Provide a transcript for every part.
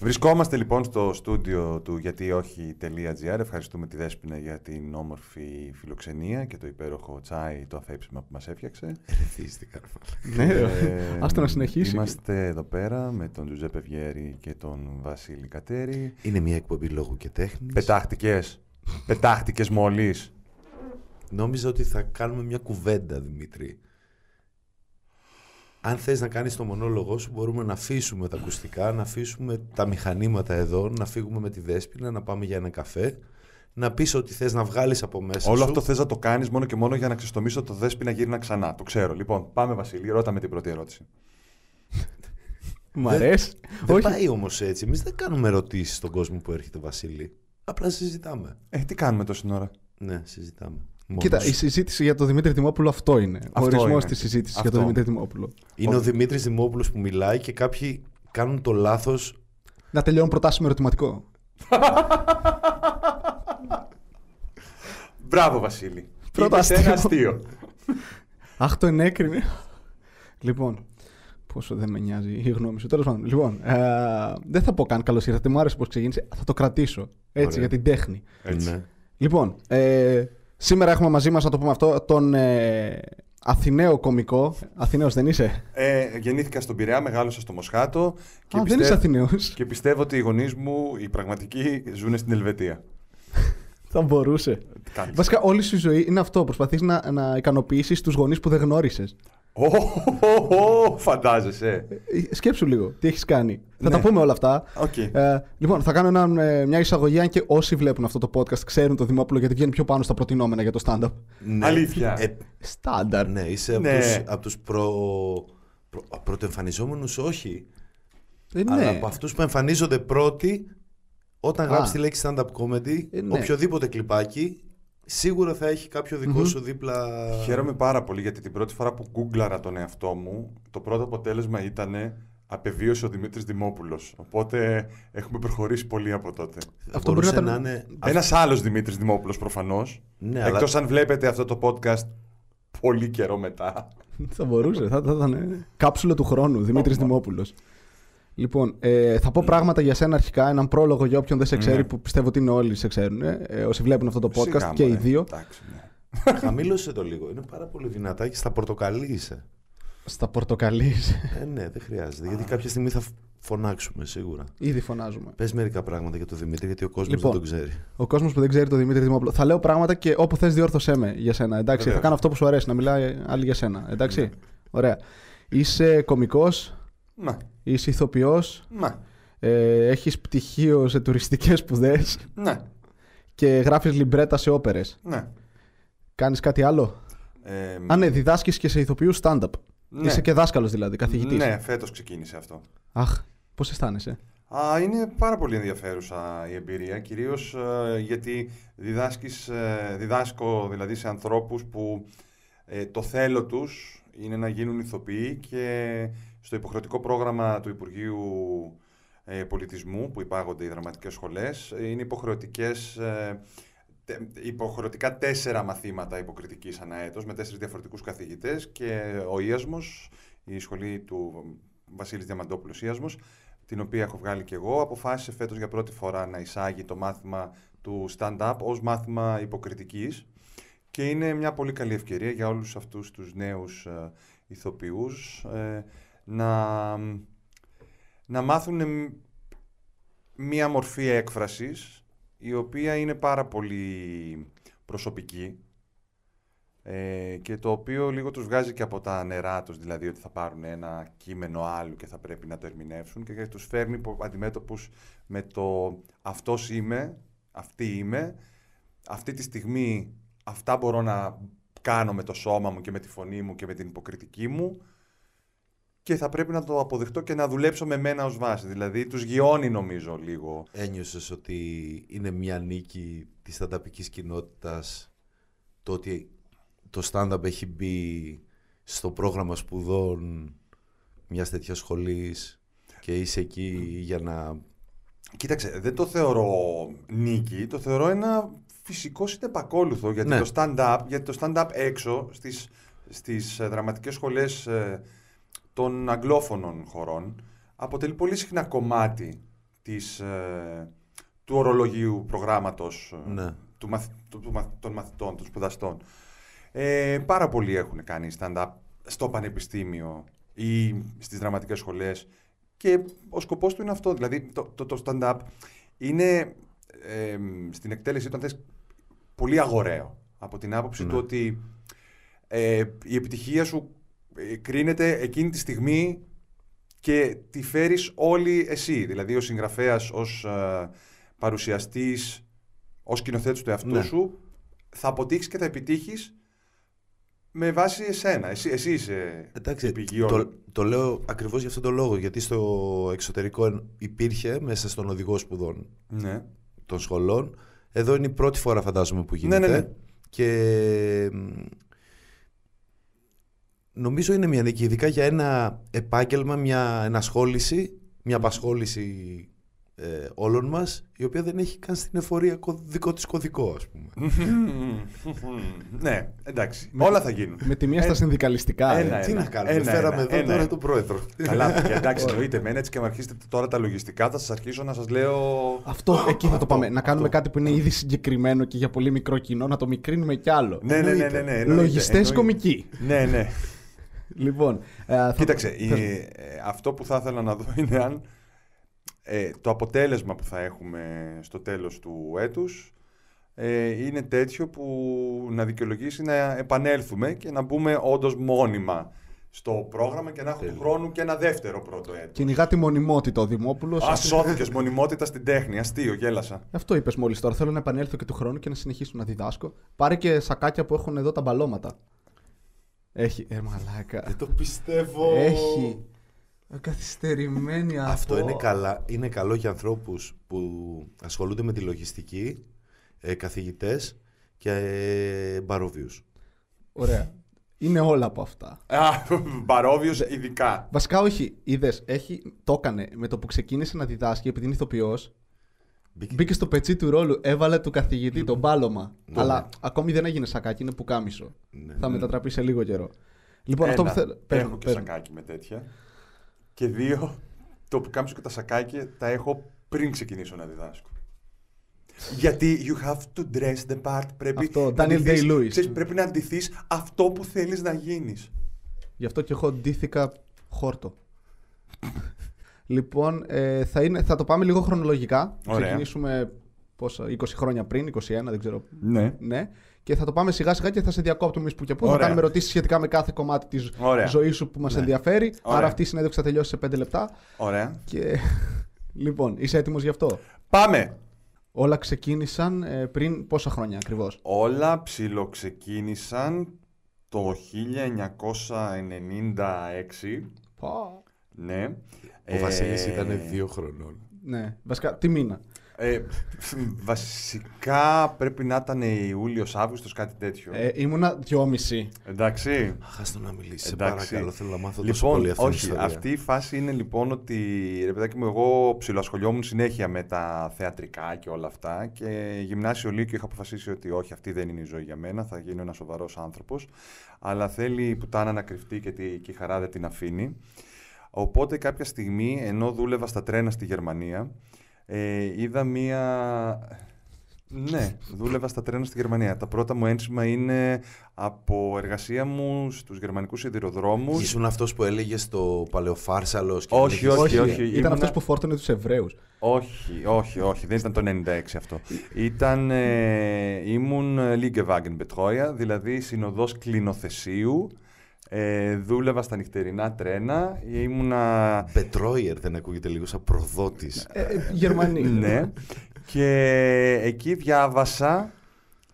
Βρισκόμαστε λοιπόν στο στούντιο του γιατί όχι.gr. Ευχαριστούμε τη Δέσποινα για την όμορφη φιλοξενία και το υπέροχο τσάι, το αφέψιμα που μας έφτιαξε. Ερεθίστηκα. Ναι, Ε, άστο να συνεχίσει. Είμαστε εδώ πέρα με τον Τζουζέπε Βιέρη και τον Βασίλη Κατέρη. Είναι μια εκπομπή λόγου και τέχνης. Πετάχτηκες. Πετάχτηκες μόλις. Νόμιζα ότι θα κάνουμε μια κουβέντα, Δημήτρη. Αν θες να κάνεις το μονόλογο σου, μπορούμε να αφήσουμε τα ακουστικά, να αφήσουμε τα μηχανήματα εδώ, να φύγουμε με τη Δέσποινα, να πάμε για ένα καφέ, να πεις ότι θες να βγάλεις από μέσα Όλο σου. αυτό θες να το κάνεις μόνο και μόνο για να ξεστομίσω το δέσποινα γύρνα ξανά. Το ξέρω. Λοιπόν, πάμε Βασίλη, ρώτα με την πρώτη ερώτηση. Μ' αρέσει. Δεν Όχι. πάει όμως έτσι. Εμείς δεν κάνουμε ερωτήσεις στον κόσμο που έρχεται, Βασίλη. Απλά συζητάμε. Ε, τι κάνουμε τόση ώρα; Ναι, συζητάμε. Κοίτα, Μόνος. η συζήτηση για τον Δημήτρη Δημόπουλο αυτό είναι. Ο Αυτό ορισμός είναι. της συζήτησης για Αυτό. τον Δημήτρη Δημόπουλο. Είναι ο Δημήτρης Δημόπουλος που μιλάει και κάποιοι κάνουν το λάθος Να τελειώνουν προτάσει με ερωτηματικό. Μπράβο Βασίλη. Πρώτο Είπες ένα αστείο. αστείο. Αχ, το ενέκρινε. λοιπόν, πόσο δεν με νοιάζει η γνώμη σου. Τέλος πάντων, λοιπόν, ε, δεν θα πω καν καλώς ήρθατε. Μου άρεσε πώς ξεκίνησε. Θα το κρατήσω. Έτσι, Ωραία. για την τέχνη. Έτσι. Ναι. Λοιπόν, ε, σήμερα έχουμε μαζί μας, να το πούμε αυτό, τον ε, Αθηναίο κωμικό. Αθηναίος δεν είσαι; Ε, γεννήθηκα στον Πειραιά, μεγάλωσα στο Μοσχάτο. Και Α, δεν είσαι Αθηναίος. Και πιστεύω ότι οι γονείς μου, οι πραγματικοί, ζουν στην Ελβετία. Θα μπορούσε. Κάτι. Βασικά, όλη σου η ζωή είναι αυτό. Προσπαθείς να, να ικανοποιήσεις τους γονείς που δεν γνώρισες. Ω, ω, ω, Φαντάζεσαι. Σκέψου λίγο, τι έχεις κάνει. Θα Ναι. τα πούμε όλα αυτά. Οκ. Ε, λοιπόν, θα κάνω ένα, ε, μια εισαγωγή, αν και όσοι βλέπουν αυτό το podcast ξέρουν το Δημόπουλο γιατί βγαίνει πιο πάνω στα προτεινόμενα για το stand-up. Ναι. Αλήθεια. Ε, Στάνταρ. ναι, είσαι από Ναι. τους, από τους προ... προ... πρωτοεμφανιζόμενους όχι. Ε, ναι. Αλλά από αυτούς που εμφανίζονται πρώτοι όταν Α. γράψει τη λέξη stand-up comedy, Ε, ναι. οποιοδήποτε κλιπάκι, σίγουρα θα έχει κάποιο δικό Μμμ. σου δίπλα. Χαίρομαι πάρα πολύ γιατί την πρώτη φορά που γκούγκλαρα τον εαυτό μου, το πρώτο αποτέλεσμα ήταν απεβίωσε ο Δημήτρης Δημόπουλος. Οπότε έχουμε προχωρήσει πολύ από τότε. Θα Αυτό μπορεί μπορούσε να να ήταν- είναι. Ένας άλλος Δημήτρης Δημόπουλος προφανώς. Ναι, αλλά Εκτός αν βλέπετε αυτό το podcast πολύ καιρό μετά. θα μπορούσε, θα, θα ήταν. ε, Κάψουλα του χρόνου, Δημήτρης Ωπα. Δημόπουλος. Λοιπόν, ε, θα πω πράγματα για σένα αρχικά, έναν πρόλογο για όποιον δεν σε ξέρει, Ναι. που πιστεύω ότι είναι όλοι σε ξέρουν. Ε, ε, όσοι βλέπουν αυτό το podcast Σιγά, και οι μωρέ. δύο. Εντάξει, ναι. χαμήλωσε το λίγο. Είναι πάρα πολύ δυνατά και στα πορτοκαλί είσαι. Στα πορτοκαλί. Ε, ναι, δεν χρειάζεται. Γιατί κάποια στιγμή θα φωνάξουμε σίγουρα. Ήδη φωνάζουμε. Πες μερικά πράγματα για τον Δημήτρη, γιατί ο κόσμος Λοιπόν. δεν τον ξέρει. Ο κόσμος που δεν ξέρει τον Δημήτρη Δημόπουλο. Θα λέω πράγματα και όπου θες διόρθωσέ με για σένα. Εντάξει, Βεβαίως. θα κάνω αυτό που σου αρέσει, να μιλάει άλλη για σένα. Εντάξει. Ωραία. Είσαι κωμικός, Να, είσαι ηθοποιός, να, ε, έχεις πτυχίο σε τουριστικές σπουδές ναι, και γράφεις λιμπρέτα σε όπερες. ναι. Κάνεις κάτι άλλο; Ε, Α, ναι, διδάσκεις και σε ηθοποιούς stand-up. ναι. Είσαι και δάσκαλος δηλαδή, καθηγητής. Ναι, φέτος ξεκίνησε αυτό. Αχ, πώς αισθάνεσαι; Α, είναι πάρα πολύ ενδιαφέρουσα η εμπειρία, κυρίως ε, γιατί διδάσκεις, ε, διδάσκω δηλαδή σε ανθρώπους που ε, το θέλω τους είναι να γίνουν ηθοποιοί και στο υποχρεωτικό πρόγραμμα του Υπουργείου ε, Πολιτισμού που υπάγονται οι δραματικές σχολές. Ε, είναι υποχρεωτικές ε, τε- υποχρεωτικά τέσσερα μαθήματα υποκριτικής ανά έτος με τέσσερις διαφορετικούς καθηγητές και ο Ιασμος, η σχολή του Βασίλης Διαμαντόπουλος Ιασμος, την οποία έχω βγάλει και εγώ, αποφάσισε φέτος για πρώτη φορά να εισάγει το μάθημα του stand-up ως μάθημα υποκριτικής. Και είναι μια πολύ καλή ευκαιρία για όλους αυτούς τους νέους ε, ηθοποιούς. Ε, να, να μάθουν μ- μια μορφή έκφρασης η οποία είναι πάρα πολύ προσωπική ε, και το οποίο λίγο τους βγάζει και από τα νερά τους, δηλαδή ότι θα πάρουν ένα κείμενο άλλου και θα πρέπει να το ερμηνεύσουν και τους φέρνει υπό- αντιμέτωπους με το αυτός είμαι, αυτή είμαι, αυτή τη στιγμή αυτά μπορώ να κάνω με το σώμα μου και με τη φωνή μου και με την υποκριτική μου και θα πρέπει να το αποδεχτώ και να δουλέψω με μένα ως βάση. Δηλαδή τους γιώνει νομίζω λίγο. Ένιωσες ότι είναι μια νίκη της στανταπικής κοινότητας το ότι το stand-up έχει μπει στο πρόγραμμα σπουδών μιας τέτοιας σχολής και είσαι εκεί για να... Κοίταξε, δεν το θεωρώ νίκη, το θεωρώ ένα φυσικό συνεπακόλουθο γιατί Ναι. το stand-up, γιατί το stand-up έξω στις, στις ε, δραματικές σχολές ε, των αγγλόφωνων χωρών αποτελεί πολύ συχνά κομμάτι της, ε, του ορολογίου προγράμματος ε, Ναι. του μαθ, του, του μαθ- των μαθητών, των σπουδαστών. Ε, πάρα πολλοί έχουν κάνει stand-up στο πανεπιστήμιο ή στις δραματικές σχολές και ο σκοπός του είναι αυτό. Δηλαδή το, το, το stand-up είναι ε, στην εκτέλεσή του, αν θες, πολύ αγοραίο. Από την άποψη Ναι. του ότι ε, η επιτυχία σου ε, κρίνεται εκείνη τη στιγμή και τη φέρεις όλη εσύ. Δηλαδή ο συγγραφέας ως ε, παρουσιαστής, ως σκηνοθέτης του εαυτού Ναι. σου, θα αποτύχεις και θα επιτύχεις με βάση εσένα. Εσύ, εσύ είσαι Εντάξει, η πηγή όλων. το, το λέω ακριβώς για αυτόν τον λόγο, γιατί στο εξωτερικό εν- υπήρχε μέσα στον οδηγό σπουδών Ναι. των σχολών. Εδώ είναι η πρώτη φορά φαντάζομαι που Ναι, γίνεται. ναι, ναι. Και μ, νομίζω είναι μια νίκη, ειδικά για ένα επάγγελμα, μια ενασχόληση, μια απασχόληση ε, όλων μας, η οποία δεν έχει καν στην εφορία κω- δικό της κωδικό, ας πούμε. ναι, εντάξει. Όλα θα γίνουν. Με τη μία στα Ένα- συνδικαλιστικά. ε. ένα, Τι να κάνουμε, ένα, φέραμε ένα, εδώ ένα, τώρα ένα. τον πρόεδρο. Καλά, παιδιά, εντάξει, εννοείται. Εμένα έτσι και με αρχίσετε τώρα τα λογιστικά, θα σας αρχίσω να σας λέω. Αυτό, εκεί θα το πάμε. Να κάνουμε αυτό. κάτι που είναι ήδη συγκεκριμένο και για πολύ μικρό κοινό, να το μικρύνουμε κι άλλο. Ναι, ναι, ναι. ναι, ναι εννοείται, Λογιστές εννοείται. κομικοί. Ναι, ναι. Λοιπόν. ε, θα- Κοίταξε, η- πες μου. ε, αυτό που θα ήθελα να δω είναι αν ε, το αποτέλεσμα που θα έχουμε στο τέλος του έτους ε, είναι τέτοιο που να δικαιολογήσει να επανέλθουμε και να μπούμε όντως μόνιμα στο πρόγραμμα και να έχουμε του Τέλεια. χρόνου και ένα δεύτερο πρώτο έτος. Κυνηγά τη μονιμότητα ο Δημόπουλος. Α, σώθηκες μονιμότητα στην τέχνη. Αστείο, γέλασα. Αυτό είπες μόλις τώρα. Θέλω να επανέλθω και του χρόνου και να συνεχίσω να διδάσκω. Πάρε και σακάκια που έχουν εδώ τα μπαλώματα. Έχει. Ε, μαλάκα. Δεν το πιστεύω. Έχει. Ε, Καθυστερημένη Αυτό είναι, καλά, είναι καλό για ανθρώπους που ασχολούνται με τη λογιστική, ε, καθηγητές και ε, μπαρόβιους. Ωραία. Είναι όλα από αυτά. Α, Μπαρόβιος ειδικά. Βασικά όχι. Είδες, το έκανε με το που ξεκίνησε να διδάσκει επειδή είναι ηθοποιός. Μπήκε- Μπήκε στο πετσί του ρόλου, έβαλε του καθηγητή τον μπάλωμα. Ναι. Αλλά ακόμη δεν έγινε σακάκι, είναι πουκάμισο. Ναι. Θα μετατραπεί σε λίγο καιρό. Λοιπόν, αυτό που Ένα, θέλω. πες έχω μου, και πες μου. σακάκι με τέτοια. Και δύο, το που κάμψω και τα σακάκια τα έχω πριν ξεκινήσω να διδάσκω. Γιατί you have to dress the part. Πρέπει Αυτό, να Daniel ντυθείς- Day-Lewis. ξέρεις, πρέπει να αντιθείς αυτό που θέλεις να γίνεις. Γι' αυτό και εγώ ντύθηκα χόρτο. Λοιπόν, ε, θα, είναι, θα το πάμε λίγο χρονολογικά. Θα Ωραία. ξεκινήσουμε πόσα, 20 χρόνια πριν, 21, δεν ξέρω. Ναι. Ναι. Και θα το πάμε σιγά σιγά και θα σε διακόπτουμε εμείς που και που. Θα Ωραία. κάνουμε ερωτήσεις σχετικά με κάθε κομμάτι της Ωραία. ζωής σου που μας Ναι. ενδιαφέρει. Ωραία. Άρα αυτή η συνέντευξη θα τελειώσει σε 5 λεπτά. Ωραία. Και λοιπόν, είσαι έτοιμος γι' αυτό; Πάμε. Όλα ξεκίνησαν ε, πριν πόσα χρόνια ακριβώς; Όλα ψιλοξεκίνησαν το 1996. Ναι. Ο Βασίλης Ε, ήταν δύο χρονών. Ναι, βασικά, τι μήνα; Ε, βασικά πρέπει να ήταν Ιούλιος, Αύγουστος, κάτι τέτοιο. Ε, ήμουνα δυόμιση. Εντάξει. Αχ, το να μιλήσεις. Σε Εντάξει. παρακαλώ, θέλω να μάθω τόσο Λοιπόν, πολύ αυτή την όχι, ιστορία. αυτή η φάση είναι λοιπόν ότι ρε παιδάκι μου, εγώ ψιλοασχολιόμουν συνέχεια με τα θεατρικά και όλα αυτά και γυμνάσιο Λύκειο είχα αποφασίσει ότι όχι, αυτή δεν είναι η ζωή για μένα, θα γίνω ένας σοβαρός άνθρωπος. Αλλά θέλει η πουτάνα να κρυφτεί και, τη, και η χαρά δεν την αφήνει. Οπότε κάποια στιγμή, ενώ δούλευα στα τρένα στη Γερμανία, ε, είδα μία... Ναι, δούλευα στα τρένα στη Γερμανία. Τα πρώτα μου ένσημα είναι από εργασία μου στους γερμανικούς σιδηροδρόμους. Ήσουν αυτός που έλεγε στο παλαιοφάρσαλος και Όχι, έλεγες- όχι, όχι. Ήταν ήμουνα- αυτός που φόρτωνε τους Εβραίους. Όχι, όχι, όχι. Δεν ήταν το 96 αυτό. Ήταν, ε, ήμουν Liegewagen Betreuer, δηλαδή συνοδός κλινοθεσίου. Ε, δούλευα στα νυχτερινά τρένα. Ήμουνα... Πετρόιερ δεν ακούγεται λίγο σαν προδότης. Ε, Γερμανοί. ναι. Και εκεί διάβασα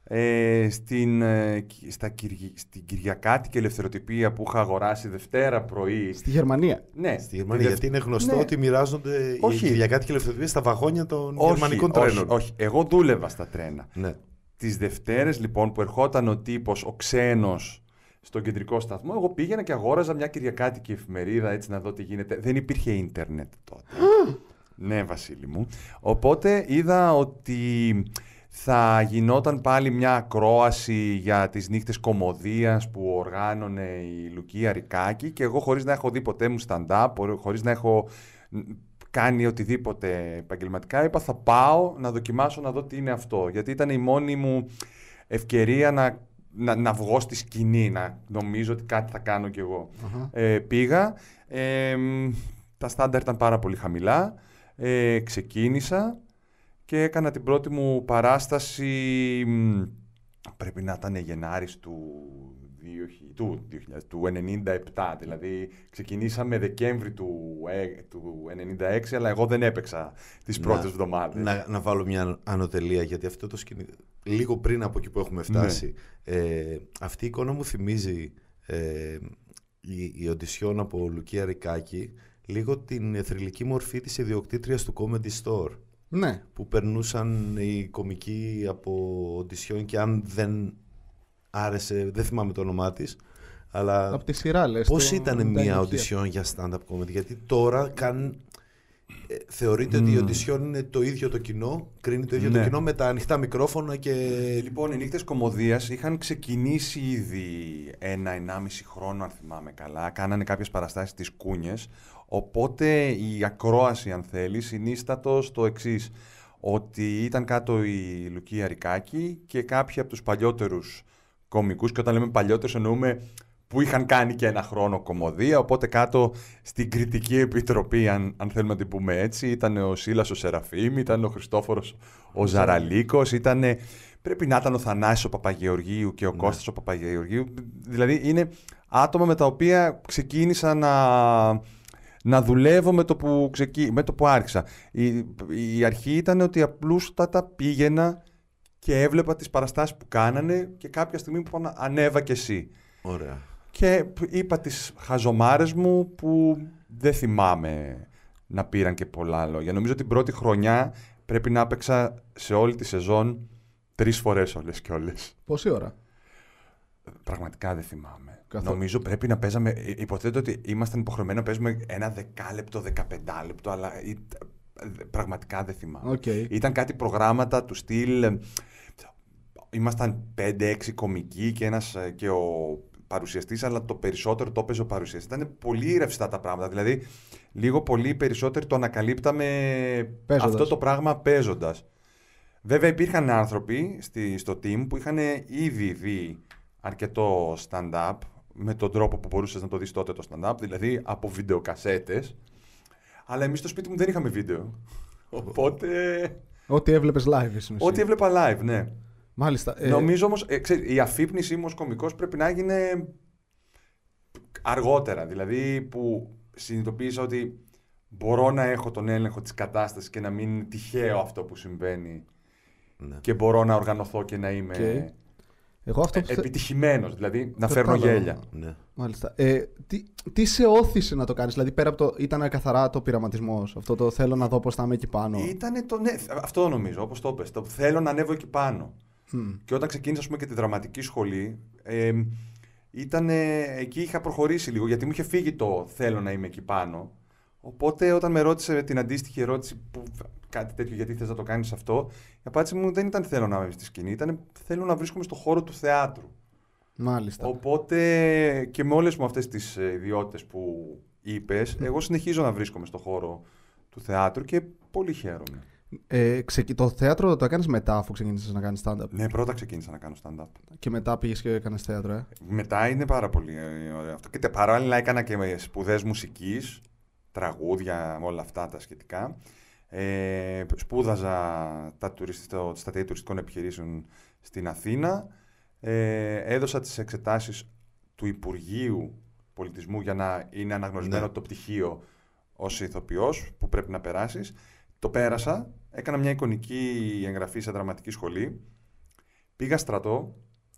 ε, στην, ε, κι- στα Κυρι- στην Κυριακάτικη ελευθεροτυπία που είχα αγοράσει Δευτέρα πρωί. Στη Γερμανία. Ναι, Στη τη Γερμανία, Δευ- γιατί είναι γνωστό Ναι. ότι μοιράζονται Όχι. οι Κυριακάτικοι ελευθεροτυπίες στα βαγόνια των όχι, γερμανικών όχι, τρένων. όχι. Εγώ δούλευα στα τρένα. Ναι. Τις Δευτέρες λοιπόν που ερχόταν ο τύπος, ο ξένος στον κεντρικό σταθμό, εγώ πήγαινα και αγόραζα μια κυριακάτικη εφημερίδα έτσι να δω τι γίνεται. Δεν υπήρχε ίντερνετ τότε. ναι, Βασίλη μου. Οπότε είδα ότι θα γινόταν πάλι μια ακρόαση για τις νύχτες κομμωδίας που οργάνωνε η Λουκία Ρικάκη και εγώ χωρίς να έχω δει ποτέ μου stand-up, χωρίς να έχω κάνει οτιδήποτε επαγγελματικά, είπα θα πάω να δοκιμάσω να δω τι είναι αυτό. Γιατί ήταν η μόνη μου ευκαιρία να, να, να βγω στη σκηνή, να νομίζω ότι κάτι θα κάνω κι εγώ. Αχα. Ε, πήγα, ε, μ, τα στάνταρ ήταν πάρα πολύ χαμηλά, ε, ξεκίνησα και έκανα την πρώτη μου παράσταση, μ, πρέπει να ήταν Γενάρης του, 2000 του, 2000, του 97, δηλαδή ξεκινήσαμε Δεκέμβρη του, ε, του 96, αλλά εγώ δεν έπαιξα τις Να- πρώτες εβδομάδες. Να, να βάλω μια ανωτελεία γιατί αυτό το σκηνή. Λίγο πριν από εκεί που έχουμε φτάσει. Ε, αυτή η εικόνα μου θυμίζει ε, η, η οντισιόν από Λουκία Ρικάκη λίγο την θρηλυκή μορφή της ιδιοκτήτριας του Comedy Store Ναι. που περνούσαν οι κομικοί από οντισιόν και αν δεν άρεσε, δεν θυμάμαι το όνομά της αλλά Από τη σειρά λες. Πώς το- ήταν τα μια ηλικία. οντισιόν για stand-up comedy, γιατί τώρα καν, ε, θεωρείται ότι η οντισιόν είναι το ίδιο το κοινό, κρίνει το ίδιο Ναι. το κοινό με τα ανοιχτά μικρόφωνα και... Λοιπόν, οι νύχτες κομμωδίας είχαν ξεκινήσει ήδη ένα-ενάμιση χρόνο, αν θυμάμαι καλά. Κάνανε κάποιες παραστάσεις στις Κούνιες. Οπότε η ακρόαση, αν θέλει, συνίστατο στο εξής ότι ήταν κάτω η Λουκία Ρικάκη και κάποιοι από τους παλιότερους κομικούς, και όταν λέμε παλιότερους εννοούμε που είχαν κάνει και ένα χρόνο κομμωδία, οπότε κάτω στην κριτική επιτροπή, αν, αν θέλουμε να την πούμε έτσι, ήταν ο Σίλας ο Σεραφείμ, ήταν ο Χριστόφορος ο Ζαραλίκος, ήταν, πρέπει να ήταν ο Θανάσης ο Παπαγεωργίου και ο Ναι. Κώστας ο Παπαγεωργίου. Δηλαδή είναι άτομα με τα οποία ξεκίνησα να, να δουλεύω με το που, ξεκί... με το που άρχισα. Η, η αρχή ήταν ότι απλούστατα πήγαινα και έβλεπα τις παραστάσεις που κάνανε και κάποια στιγμή που είπα, ανέβα και εσύ. Ωραία. Και είπα τις χαζομάρες μου που δεν θυμάμαι να πήραν και πολλά λόγια. Νομίζω την πρώτη χρονιά πρέπει να έπαιξα σε όλη τη σεζόν τρεις φορές όλες και όλες. Πόση ώρα; Πραγματικά δεν θυμάμαι. Καθόλου. Νομίζω πρέπει να παίζαμε. ε, Υποθέτω ότι ήμασταν υποχρεωμένοι να παίζουμε ένα δεκάλεπτο, δεκαπεντάλεπτο, αλλά ή- ε, πραγματικά δεν θυμάμαι. Οκ. Ήταν κάτι προγράμματα του στυλ. Ε, Ήμασταν 5-6 κομικοί και, ένας, ε, και ο παρουσιαστής, αλλά το περισσότερο το έπαιζε ο παρουσιαστής. Ήταν πολύ ρευστά τα πράγματα. Δηλαδή, λίγο πολύ περισσότερο το ανακαλύπταμε Παίζοντας. αυτό το πράγμα παίζοντας. Βέβαια, υπήρχαν άνθρωποι στη, στο team που είχαν ήδη δει αρκετό stand-up με τον τρόπο που μπορούσες να το δεις τότε το stand-up, δηλαδή από βιντεοκασέτες. Αλλά εμείς στο σπίτι μου δεν είχαμε βίντεο. Οπότε, Ό,τι έβλεπες live στην ουσία. ό,τι έβλεπα live, ναι. Μάλιστα. ε, Νομίζω όμως, ε, ξέρεις, η αφύπνιση μου ως κωμικός πρέπει να έγινε αργότερα. Δηλαδή που συνειδητοποίησα ότι μπορώ να έχω τον έλεγχο της κατάστασης και να μην είναι τυχαίο αυτό που συμβαίνει Ναι. και μπορώ να οργανωθώ και να είμαι Οκ. Εγώ αυτό ε, που θε- επιτυχημένος, δηλαδή να Το φέρνω κατάλαβα. γέλια. ναι. Μάλιστα. Ε, τι, τι σε όθησε να το κάνεις, δηλαδή πέρα από το. ήταν καθαρά το πειραματισμός, Αυτό το θέλω να δω πώς θα είμαι εκεί πάνω; Ήτανε το, ναι, αυτό νομίζω, όπως το πες. Το θέλω να ανέβω εκεί πάνω. Μμ. Και όταν ξεκίνησα ας πούμε, και τη δραματική σχολή, ε, ήτανε, εκεί είχα προχωρήσει λίγο, γιατί μου είχε φύγει το θέλω να είμαι εκεί πάνω. Οπότε όταν με ρώτησε την αντίστοιχη ερώτηση, που, κάτι τέτοιο, γιατί θες να το κάνεις αυτό, η απάντηση μου δεν ήταν θέλω να είμαι στη σκηνή, ήταν θέλω να βρίσκομαι στο χώρο του θεάτρου. Μάλιστα. Οπότε και με όλες μου αυτές τις ε, ιδιότητες που είπες, εγώ συνεχίζω να βρίσκομαι στο χώρο του θεάτρου και πολύ χαίρομαι. Ε, ξεκι- Το θέατρο το έκανες μετά, αφού ξεκίνησες να κάνεις stand-up. Ναι, πρώτα ξεκίνησα να κάνω stand-up. Και μετά πήγες και έκανες θέατρο, ε; Μετά είναι πάρα πολύ ε, ωραίο αυτό. Και τε- παράλληλα έκανα και με σπουδές μουσικής, τραγούδια, όλα αυτά τα σχετικά. Ε, σπούδαζα τα τουριστικό, στα τέλη τουριστικών επιχειρήσεων στην Αθήνα. Ε, έδωσα τις εξετάσεις του Υπουργείου Πολιτισμού για να είναι αναγνωρισμένο Ναι. το πτυχίο ως ηθοποιός που πρέπει να περάσεις. Το πέρασα, έκανα μια εικονική εγγραφή σε δραματική σχολή. Πήγα στρατό,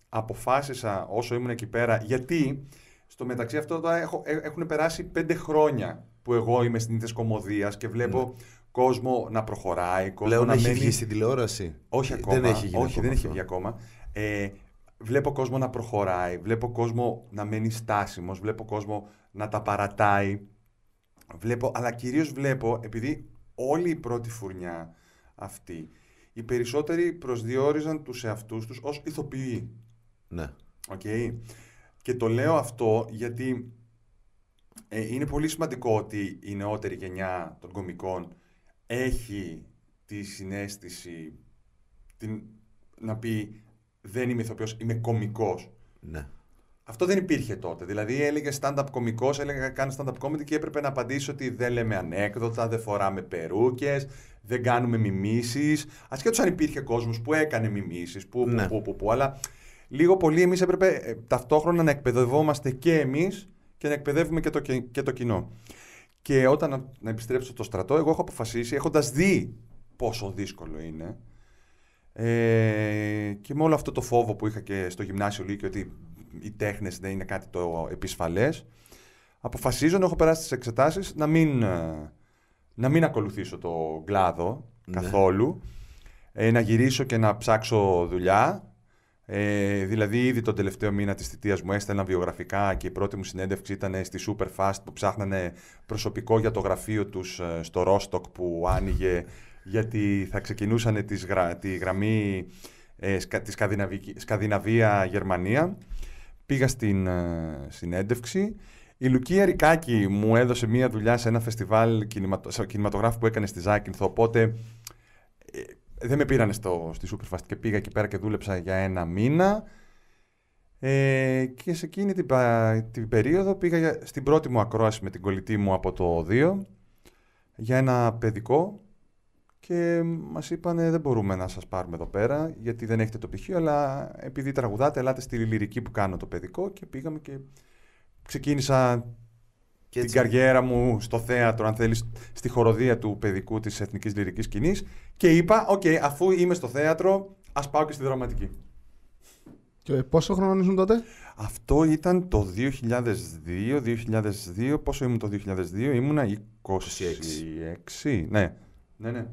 αποφάσισα όσο ήμουν εκεί πέρα, γιατί στο μεταξύ αυτό τώρα έχω, ε, έχουν περάσει πέντε χρόνια που εγώ είμαι στην ήθες κομμωδίας και βλέπω κόσμο να προχωράει, κόσμο Πλέον να έχει μένει... βγει στην τηλεόραση. Όχι ακόμα. Δεν έχει γίνει όχι, ακόμα δεν έχει αυτό. βγει ακόμα. Ε, βλέπω κόσμο να προχωράει, βλέπω κόσμο να μένει στάσιμος, βλέπω κόσμο να τα παρατάει. Βλέπω, αλλά κυρίως βλέπω, επειδή όλη η πρώτη φουρνιά αυτή, οι περισσότεροι προσδιορίζαν τους εαυτούς τους ως ηθοποιοί. Ναι. Οκ. Και το λέω αυτό γιατί ε, είναι πολύ σημαντικό ότι η νεότερη γενιά των κομικών έχει τη συνέστηση την, να πει δεν είμαι ηθοποιός, είμαι κομικός. Ναι. Αυτό δεν υπήρχε τότε. Δηλαδή έλεγε stand-up κωμικός, έλεγε κάνει stand-up comedy και έπρεπε να απαντήσει ότι δεν λέμε ανέκδοτα, δεν φοράμε περούκες, δεν κάνουμε μιμήσεις. Ασχέτως αν υπήρχε κόσμος που έκανε μιμήσεις, που, που, Ναι. που, που, που, αλλά λίγο πολύ εμείς έπρεπε ε, ταυτόχρονα να εκπαιδευόμαστε και εμείς και να εκπαιδεύουμε και το, κι- και το κοινό. Και όταν να, να επιστρέψω στο στρατό, εγώ έχω αποφασίσει, έχοντας δει πόσο δύσκολο είναι, ε, και με όλο αυτό το φόβο που είχα και στο γυμνάσιο Λύκειο ότι οι τέχνες δεν είναι κάτι το επισφαλές, αποφασίζω να έχω περάσει τις εξετάσεις να μην, ε, να μην ακολουθήσω το κλάδο Ναι. καθόλου, ε, να γυρίσω και να ψάξω δουλειά. Ε, δηλαδή, ήδη τον τελευταίο μήνα της θητείας μου έστελνα βιογραφικά και η πρώτη μου συνέντευξη ήταν στη Superfast που ψάχνανε προσωπικό για το γραφείο τους ε, στο Ρόστοκ που άνοιγε γιατί θα ξεκινούσαν τις γρα- τη γραμμή ε, σκα- τη Σκανδιναβική- Σκανδιναβία-Γερμανία. Πήγα στην ε, συνέντευξη. Η Λουκία Ρικάκη μου έδωσε μία δουλειά σε ένα φεστιβάλ κινηματο... σε κινηματογράφου που έκανε στη Ζάκυνθο, οπότε ε, δεν με πήρανε στο, στη Superfast και πήγα εκεί πέρα και δούλεψα για ένα μήνα. Ε, και σε εκείνη την, πα- την περίοδο πήγα για- στην πρώτη μου ακρόαση με την κολλητή μου από το 2 για ένα παιδικό και μας είπανε δεν μπορούμε να σας πάρουμε εδώ πέρα γιατί δεν έχετε το πτυχίο αλλά επειδή τραγουδάτε ελάτε στη λυρική που κάνω το παιδικό και πήγαμε και ξεκίνησα Και την καριέρα μου στο θέατρο, αν θέλεις, στη χοροδία του παιδικού της Εθνικής Λυρικής Σκηνής και είπα, οκ, αφού είμαι στο θέατρο, ας πάω και στη δραματική. Και πόσο χρόνο ήσουν τότε; Αυτό ήταν το 2002, 2002, πόσο ήμουν το 2002, ήμουνα 26. Ναι, ναι, ναι.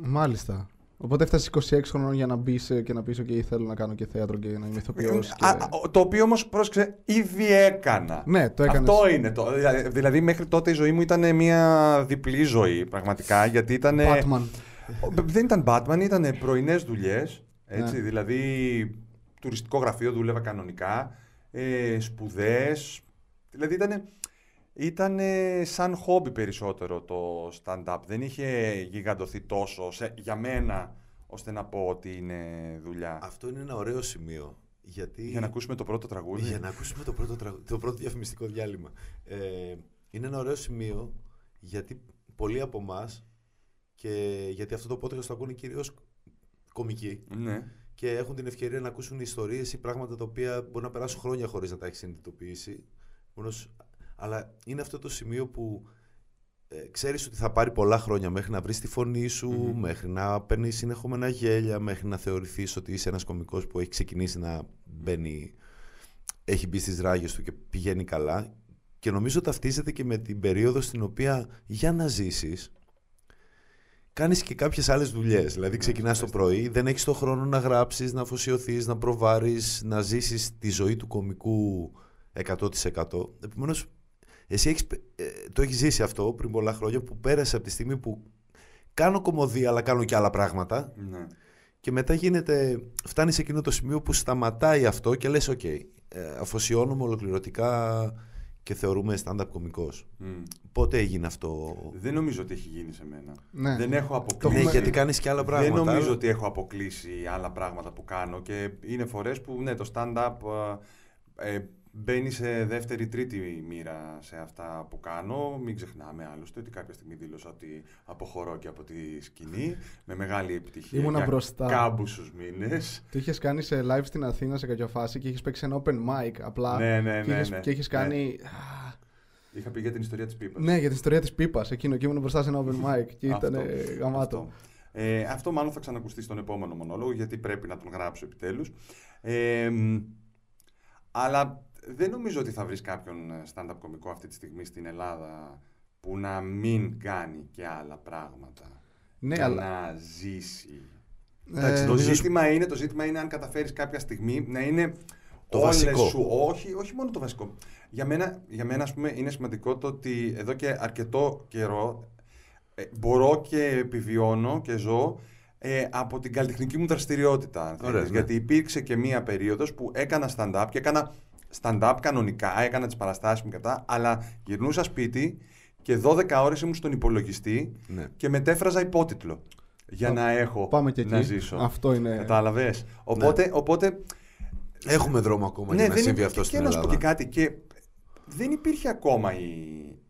Μάλιστα. Οπότε έφτασες 26 χρονών για να μπεις και να πεις: OK, θέλω να κάνω και θέατρο και να είμαι ηθοποιό. Και... Α, α, το οποίο όμως, πρόσεξε, ήδη έκανα. Ναι, το έκανες. Αυτό είναι το. Δηλαδή- Δηλαδή, μέχρι τότε η ζωή μου ήταν μια διπλή ζωή, πραγματικά, γιατί ήταν... Batman. Δεν ήταν Batman, ήταν πρωινές δουλειές. Έτσι, Ναι. δηλαδή τουριστικό γραφείο δούλευα κανονικά, ε, σπουδές. Δηλαδή ήταν, ήταν σαν χόμπι περισσότερο το stand-up. Δεν είχε γιγαντωθεί τόσο σε, για μένα ώστε να πω ότι είναι δουλειά. Αυτό είναι ένα ωραίο σημείο. Γιατί... Για να ακούσουμε το πρώτο τραγούδι. Για να ακούσουμε το πρώτο, τραγου- το πρώτο διαφημιστικό διάλειμμα. Ε, είναι ένα ωραίο σημείο γιατί πολλοί από εμάς και γιατί αυτό το podcast το ακούνε κυρίως κομικοί Ναι. και έχουν την ευκαιρία να ακούσουν ιστορίες ή πράγματα τα οποία μπορεί να περάσουν χρόνια χωρίς να τα έχεις συνειδητοποιήσει. Μόνος, αλλά είναι αυτό το σημείο που ε, ξέρεις ότι θα πάρει πολλά χρόνια μέχρι να βρεις τη φωνή σου, Μμμ. μέχρι να παίρνεις συνεχόμενα γέλια, μέχρι να θεωρηθείς ότι είσαι ένας κωμικός που έχει ξεκινήσει να μπαίνει, έχει μπει στις ράγες του και πηγαίνει καλά. Και νομίζω ταυτίζεται και με την περίοδο στην οποία για να ζήσεις κάνεις και κάποιες άλλες δουλειές. Δηλαδή ξεκινάς το πρωί, δεν έχεις το χρόνο να γράψεις, να αφοσιωθείς, να προβάρεις, να ζήσεις τη ζωή του κωμικού 100%. Επομένως, εσύ έχεις, ε, το έχεις ζήσει αυτό πριν πολλά χρόνια που πέρασε από τη στιγμή που κάνω κωμωδία αλλά κάνω και άλλα πράγματα ναι. και μετά γίνεται, φτάνεις σε εκείνο το σημείο που σταματάει αυτό και λες οκ, ε, αφοσιώνομαι ολοκληρωτικά και θεωρούμε stand-up κωμικός. Μμ. Πότε έγινε αυτό; Δεν νομίζω ότι έχει γίνει σε μένα. Ναι. Δεν έχω αποκλείσει. Ναι, έχουμε- γιατί κάνεις και άλλα πράγματα. Δεν νομίζω αλλά- ότι έχω αποκλείσει άλλα πράγματα που κάνω και είναι φορές που ναι, το stand-up ε, ε, μπαίνει σε δεύτερη, τρίτη μοίρα σε αυτά που κάνω. Μην ξεχνάμε άλλωστε ότι κάποια στιγμή δήλωσα ότι αποχωρώ και από τη σκηνή με μεγάλη επιτυχία Ήμουνα για μπροστά. κάμπουσους μήνες. Το είχες κάνει σε live στην Αθήνα σε κάποια φάση και είχες παίξει ένα open mic απλά. Ναι, ναι, και ναι, είχες, ναι. και είχες Ναι. κάνει. Α, Είχα πει για την ιστορία της Πίπας. Ναι, για την ιστορία της πίπας. Εκείνο και ήμουν μπροστά σε ένα open mic και Αυτό, ήταν γαμάτο. Αυτό. Ε, αυτό μάλλον θα ξανακουστεί στον επόμενο μονόλογο γιατί πρέπει να τον γράψω επιτέλους. Ε, μ, αλλά δεν νομίζω ότι θα βρεις κάποιον ε, stand-up κωμικό αυτή τη στιγμή στην Ελλάδα που να μην κάνει και άλλα πράγματα. Ναι, για αλλά. να ζήσει. Ε, Εντάξει, το, νομίζω- ζήτημα είναι, το ζήτημα είναι αν καταφέρεις κάποια στιγμή να είναι Το όλες βασικό. σου. Όχι, όχι μόνο το βασικό. Για μένα, για μένα ας πούμε, είναι σημαντικό το ότι εδώ και αρκετό καιρό ε, μπορώ και επιβιώνω και ζω ε, από την καλλιτεχνική μου δραστηριότητα. αν Ωραία, θέλεις. ναι. Γιατί υπήρξε και μία περίοδος που έκανα stand-up και έκανα stand-up κανονικά, έκανα τις παραστάσεις μου και αυτά, αλλά γυρνούσα σπίτι και 12 ώρες ήμουν στον υπολογιστή Ναι. και μετέφραζα υπότιτλο για Πα- να έχω Πάμε και εκεί. να ζήσω. Αυτό είναι. Κατάλαβες; Οπότε, οπότε Έχουμε δρόμο ακόμα ναι, για να δεν συμβεί υπήρχε αυτό και στην να σου πω και Ελλάδα. κάτι. Και δεν υπήρχε ακόμα η,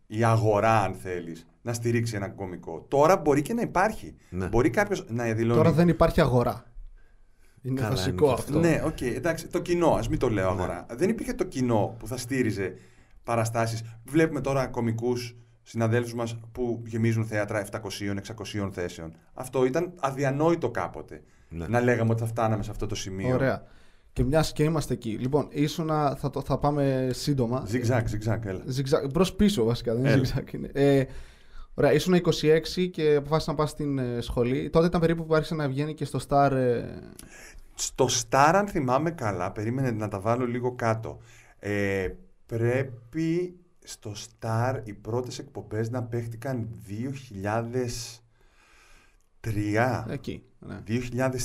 η αγορά, αν θέλεις, να στηρίξει ένα κωμικό. Τώρα μπορεί και να υπάρχει. Ναι. Μπορεί κάποιος να δηλώνει. Τώρα δεν υπάρχει αγορά. Είναι Καλά, βασικό είναι και αυτό. Ναι, οκ, εντάξει. Το κοινό, ας μην το λέω Ναι. αγορά. Δεν υπήρχε το κοινό που θα στήριζε παραστάσεις. Βλέπουμε τώρα κωμικού συναδέλφους μας που γεμίζουν θέατρα 700-600 θέσεων. Αυτό ήταν αδιανόητο κάποτε. Ναι. Να λέγαμε ότι θα φτάναμε σε αυτό το σημείο. Ωραία. Και μιας και είμαστε εκεί. Λοιπόν, ήσουνα, θα, το, θα πάμε σύντομα. Ζιγζάκ, ζιγζάκ, έλα. Μπρο πίσω βασικά, δεν είναι Έλα. zigzag, είναι. Ε, ωραία, ήσουν 26 και αποφάσισε να πα στην ε, σχολή. Τότε ήταν περίπου που άρχισε να βγαίνει και στο Star. ε, Στο Star, αν θυμάμαι καλά, περίμενε να τα βάλω λίγο κάτω. Ε, πρέπει στο Star οι πρώτες εκπομπές να παίχτηκαν 2003. εκεί. Ναι.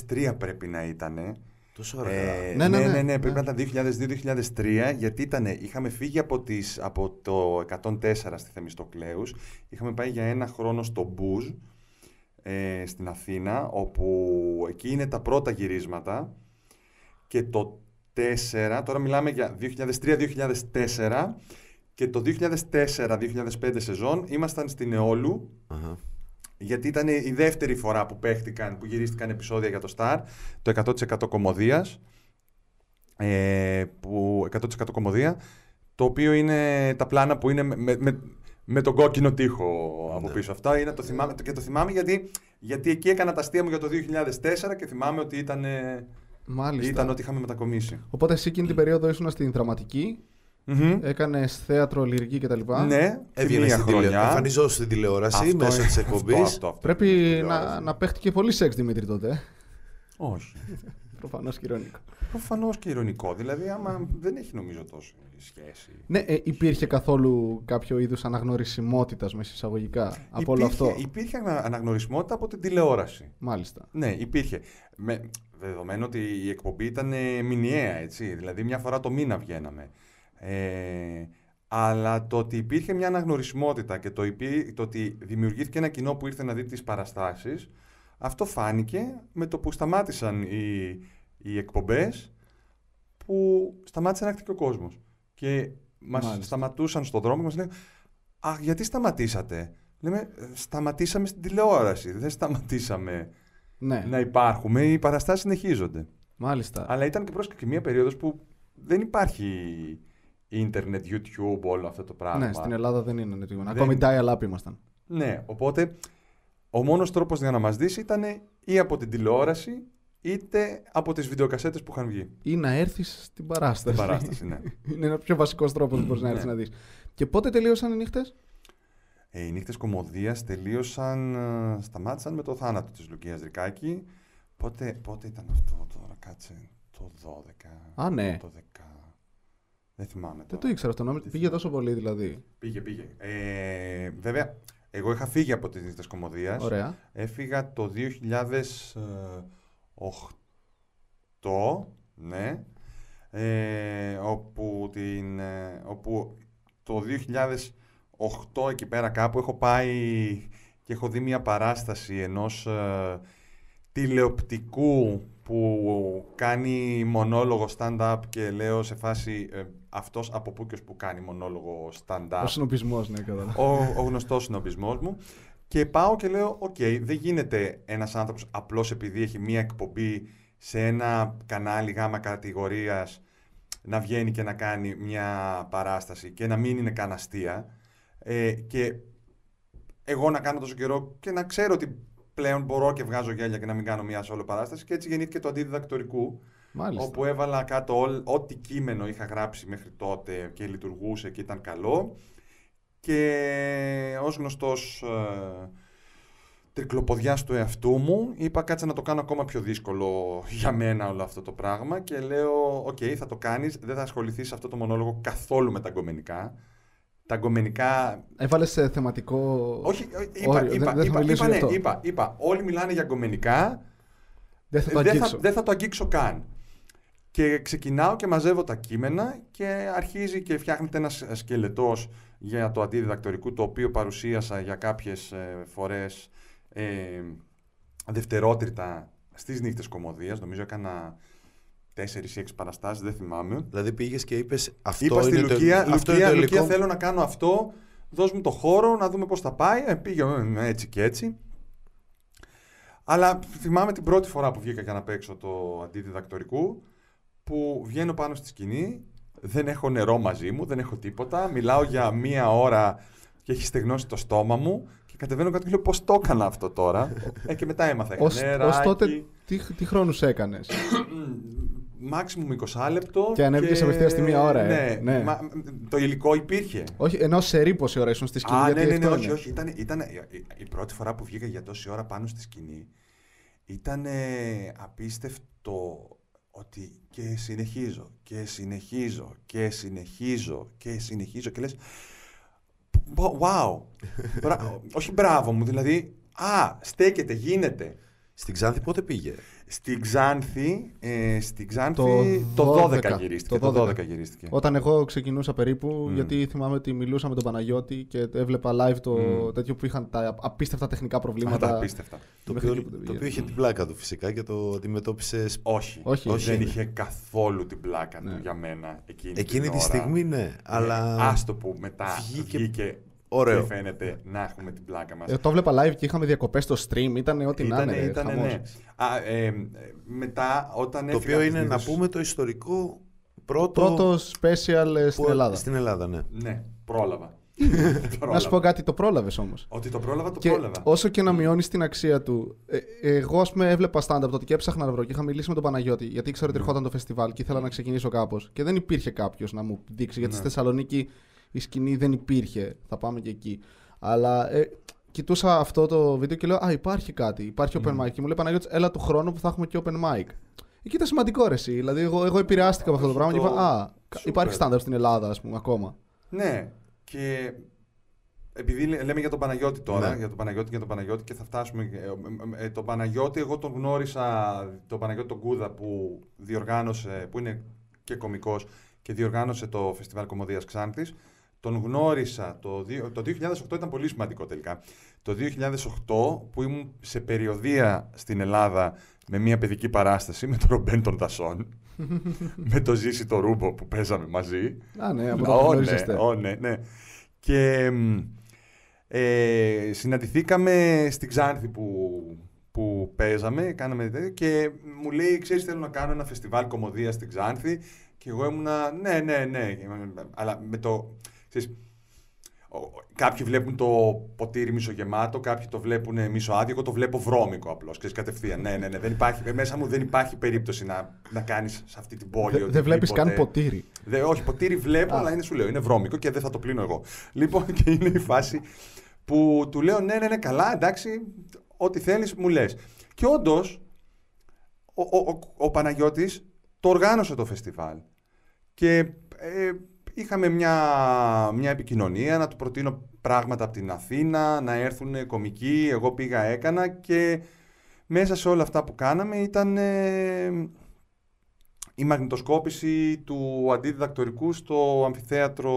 2003 πρέπει να ήτανε. Τόσο αργά. Ε, Ναι, ναι, ναι, ναι, ναι, ναι, πρέπει ναι. να ήταν 2002-2003 γιατί ήτανε, είχαμε φύγει από, τις, από το 104 στη Θεμιστοκλέους είχαμε πάει για ένα χρόνο στο Μπουζ ε, στην Αθήνα όπου εκεί είναι τα πρώτα γυρίσματα και το 4, τώρα μιλάμε για 2003-2004 και το 2004-2005 σεζόν ήμασταν στην Εόλου Αχα. Γιατί ήταν η δεύτερη φορά που παίχτηκαν, που γυρίστηκαν επεισόδια για το Star, το 100% κομμωδίας, ε, που 100% κομμωδία, το οποίο είναι τα πλάνα που είναι με, με, με, με τον κόκκινο τοίχο από Ναι. πίσω. Αυτά είναι, το θυμάμαι, και το θυμάμαι γιατί, γιατί εκεί έκανα τα αστεία μου για το 2004 και θυμάμαι ότι ήταν, ε, Μάλιστα. ήταν ότι είχαμε μετακομίσει. Οπότε εσύ εκείνη την περίοδο ήσουν στην δραματική, Μμμ. έκανε θέατρο, λυρική κτλ. Ναι, τη Έβγαινε μία στην τηλε... χρονιά. εμφανιζόσου στην τηλεόραση Αυτό μέσω είναι- της αυτό, εκπομπής. αυτό, αυτό. Πρέπει Τηλεόραση. να, να παίχτηκε πολύ σεξ Δημήτρη τότε. ε. Όχι. Προφανώς και ηρωνικό. Προφανώς και ηρωνικό. Δηλαδή, άμα δεν έχει νομίζω τόσο σχέση. Ναι, ε, υπήρχε καθόλου κάποιο είδους αναγνωρισιμότητας μέσα εισαγωγικά από όλο Υπήρχε- αυτό; Υπήρχε ανα- αναγνωρισιμότητα από την τηλεόραση. Μάλιστα. Ναι, υπήρχε. Με, δεδομένου ότι η εκπομπή ήταν ε, μηνιαία, έτσι. Δηλαδή, μια φορά το μήνα βγαίναμε. Ε, αλλά το ότι υπήρχε μια αναγνωρισιμότητα και το, υπή- το ότι δημιουργήθηκε ένα κοινό που ήρθε να δει τις παραστάσεις, αυτό φάνηκε με το που σταμάτησαν οι, οι εκπομπές, που σταμάτησε να έρθει και ο κόσμος. Και μας Μάλιστα. σταματούσαν στον δρόμο και μας λέγανε «Α, γιατί σταματήσατε» Λέμε, «Ε, σταματήσαμε στην τηλεόραση, δεν σταματήσαμε Ναι, να υπάρχουμε, οι παραστάσεις συνεχίζονται. μάλιστα. Αλλά ήταν και πρόσεχε και μια περίοδος που δεν υπάρχει ίντερνετ, YouTube, όλο αυτό το πράγμα. Ναι, στην Ελλάδα δεν είναι network. Δεν- Ακόμη dial-up ήμασταν. Ναι, οπότε ο μόνος τρόπος για να μας δεις ήταν ή από την τηλεόραση, είτε από τις βιντεοκασέτες που είχαν βγει. Ή να έρθεις στην παράσταση. Στην παράσταση, ναι. είναι ένας πιο βασικός τρόπος που μπορείς να έρθεις Ναι. να δεις. Και πότε τελείωσαν οι νύχτες; Ε, οι νύχτες κομμωδίας τελείωσαν, ε, σταμάτησαν με το θάνατο της Λουκίας Δρικάκη. Πότε, πότε ήταν αυτό τώρα, κάτσε, το 12. Α, ναι. Το 10. Δεν θυμάμαι τώρα. Δεν το ήξερα αυτό. νόμιζα- Τι Πήγε θυμάμαι. τόσο πολύ δηλαδή. Πήγε, πήγε. Ε, βέβαια, εγώ είχα φύγει από τις νύχτες κομμωδίας. Ωραία. Έφυγα το 2008, ναι, ε, όπου, την, ε, όπου το 2008 εκεί πέρα κάπου έχω πάει και έχω δει μια παράσταση ενός ε, τηλεοπτικού που κάνει μονόλογο stand-up και λέω σε φάση ε, αυτός από πού και ως που κάνει μονόλογο stand-up. Ο σνομπισμός, ναι, κατάλαβα. ο, ο γνωστός σνομπισμός μου. Και πάω και λέω, οκ, δεν γίνεται ένας άνθρωπος απλώς επειδή έχει μία εκπομπή σε ένα κανάλι γάμα κατηγορίας να βγαίνει και να κάνει μια παράσταση και να μην είναι καν αστεία. Ε, και εγώ να κάνω τόσο καιρό και να ξέρω ότι πλέον μπορώ και βγάζω γέλια και να μην κάνω μια solo παράσταση και έτσι γεννήθηκε το αντιδιδακτορικού Μάλιστα. όπου έβαλα κάτω όλ- ό,τι κείμενο είχα γράψει μέχρι τότε και λειτουργούσε και ήταν καλό και ως γνωστός ε, τρικλοποδιάς του εαυτού μου είπα κάτσε να το κάνω ακόμα πιο δύσκολο για μένα όλο αυτό το πράγμα και λέω οκ θα το κάνεις, δεν θα ασχοληθείς σε αυτό το μονόλογο καθόλου με τα γκομενικά τα γκομενικά Έβαλες σε θεματικό. όχι, όχι, είπα, όριο. είπα, δεν, δεν θα είπα, μιλήσω είπα, γι' ναι, αυτό. είπα, είπα, όλοι μιλάνε για γκομενικά Δεν θα το δεν, αγγίξω. θα, δεν θα το αγγίξω καν. Και ξεκινάω και μαζεύω τα κείμενα και αρχίζει και φτιάχνεται ένας σκελετός για το αντιδιδακτορικού το οποίο παρουσίασα για κάποιες ε, φορές ε, δευτερότριτα στις νύχτες κομμωδίας. Νομίζω έκανα 4 ή 6 παραστάσεις, δεν θυμάμαι. Δηλαδή πήγες και είπες αυτό Είπα στη είναι Λουκία, το, αυτό Λουκία, είναι το Λουκία, υλικό. θέλω να κάνω αυτό, δώσ' μου το χώρο, να δούμε πώς θα πάει. Ε, πήγε ε, έτσι και έτσι. Αλλά θυμάμαι την πρώτη φορά που βγήκα για να παίξω το αντιδιδακτορικού, που βγαίνω πάνω στη σκηνή, δεν έχω νερό μαζί μου, δεν έχω τίποτα, μιλάω για μία ώρα και έχει στεγνώσει το στόμα μου και κατεβαίνω κάτω και λέω πώς το έκανα αυτό τώρα; ε, και μετά έμαθα. Ως, νεράκι, ως τότε, τι, τι χρόνους έκανες; Maximum 20 λεπτό. Και ανέβηκες απευθείας στη μία ώρα, ε; Ναι, Ναι. μα- το υλικό υπήρχε. όχι, ενώ σε ρί πόση ώρα ήσουν στη σκηνή. Α, γιατί ναι, ναι, ναι, αυτό όχι, είναι. όχι. Ήταν, ήταν, η- η πρώτη φορά που βγήκα για τόση ώρα πάνω στη σκηνή ήταν απίστευτο ότι και συνεχίζω και συνεχίζω και συνεχίζω και συνεχίζω και λες «Μπο- wow, Μπρα- όχι μπράβο μου, δηλαδή α, στέκεται, γίνεται. Στην Ξάνθη πότε πήγε; Στην Ξάνθη, ε, στην Ξάνθη Το το 12, 12 γυρίστηκε. το Το 12, 12 γυρίστηκε. Όταν εγώ ξεκινούσα περίπου, Μμ. γιατί θυμάμαι ότι μιλούσα με τον Παναγιώτη και έβλεπα live το Μμ. τέτοιο που είχαν τα απίστευτα τεχνικά Α, προβλήματα. τα απίστευτα. Το Μέχρι οποίο, εκεί που δεν το οποίο πήγαινε. είχε την πλάκα του φυσικά και το αντιμετώπισε. Όχι, Όχι, δεν όχι. είχε καθόλου την πλάκα του Ναι. για μένα εκείνη, Εκείνη την τη ώρα. στιγμή ναι, Ε, αλλά. Άστο που μετά βγήκε βγήκε, ωραίο. και φαίνεται να έχουμε την πλάκα μας. Ε, το έβλεπα live και είχαμε διακοπές στο stream. Ήταν ό,τι να είναι. ρε, ήτανε, χαμός. ναι. Α, ε, ε, μετά όταν Το έφυγα οποίο από είναι τις να Νίδες- πούμε το ιστορικό πρώτο. Πρώτο special ε, στην που- Ελλάδα. Στην Ελλάδα, ναι. Ναι, πρόλαβα. Να σου πω κάτι, το πρόλαβες όμως. Ότι το πρόλαβα, το Και πρόλαβα. όσο και να μειώνεις την αξία του. Ε, εγώ, ας πούμε, έβλεπα stand-up τότε και έψαχνα να βρω και είχα μιλήσει με τον Παναγιώτη γιατί ήξερα ότι ερχόταν το φεστιβάλ και ήθελα να ξεκινήσω κάπως. Και δεν υπήρχε κάποιος να μου δείξει. Γιατί Ναι. στη Θεσσαλονίκη η σκηνή δεν υπήρχε. Θα πάμε και εκεί. Αλλά ε, κοιτούσα αυτό το βίντεο και λέω Α, υπάρχει κάτι. Υπάρχει open mic. Και μου λέει Παναγιώτης, έλα του χρόνου που θα έχουμε και open mic. Εκεί ήταν σημαντικό ρε, εσύ. Δηλαδή, εγώ, εγώ επηρεάστηκα από αυτό το Όχι, πράγμα και το- είπα Α, Σούπερ. υπάρχει stand-up στην Ελλάδα, ας πούμε, ακόμα. Ναι, και επειδή λέ- λέμε για τον Παναγιώτη τώρα, Ναι. για τον Παναγιώτη και τον Παναγιώτη και θα φτάσουμε. ε, ε, ε, τον Παναγιώτη, εγώ τον γνώρισα, τον Παναγιώτη τον Κούδα που διοργάνωσε, που είναι και κωμικός και διοργάνωσε το Φεστιβάλ Κομμωδίας Ξάνθης. Τον γνώρισα το, δύο- το 2008, ήταν πολύ σημαντικό τελικά. Το 2008 που ήμουν σε περιοδία στην Ελλάδα με μια παιδική παράσταση με τον Ρομπέν των Δασών, με το Ζήση το Ρούμπο που παίζαμε μαζί. Α, ναι, από το που Ω, ναι, γνωρίζεστε. ω, ναι, ναι. Και μ, ε, συναντηθήκαμε στην Ξάνθη που, που παίζαμε κάναμε, τέτοιο και μου λέει, ξέρεις θέλω να κάνω ένα φεστιβάλ κομμωδίας στην Ξάνθη και εγώ ήμουνα, ναι, ναι, ναι, αλλά με το, ξέρεις, ο- Κάποιοι βλέπουν το ποτήρι μισογεμάτο, κάποιοι το βλέπουν μισοάδιο. Εγώ το βλέπω βρώμικο απλώς. Και κατευθείαν. Ναι, ναι, ναι. Δεν υπάρχει, μέσα μου δεν υπάρχει περίπτωση να, να κάνεις σε αυτή την πόλη. Δεν βλέπεις καν οτιδήποτε. ποτήρι. Δε, όχι, ποτήρι βλέπω, Α. αλλά είναι σου λέω, είναι βρώμικο και δεν θα το πλύνω εγώ. Λοιπόν, και είναι η φάση που του λέω, ναι, ναι, ναι, καλά, εντάξει, ό,τι θέλεις μου λες. Και όντως, ο, ο, ο, ο Παναγιώτης το οργάνωσε το φεστιβάλ. Και ε, είχαμε μια, μια επικοινωνία, να του προτείνω πράγματα από την Αθήνα, να έρθουν κομικοί, εγώ πήγα, έκανα και μέσα σε όλα αυτά που κάναμε ήταν ε, η μαγνητοσκόπηση του αντιδιδακτορικού στο αμφιθέατρο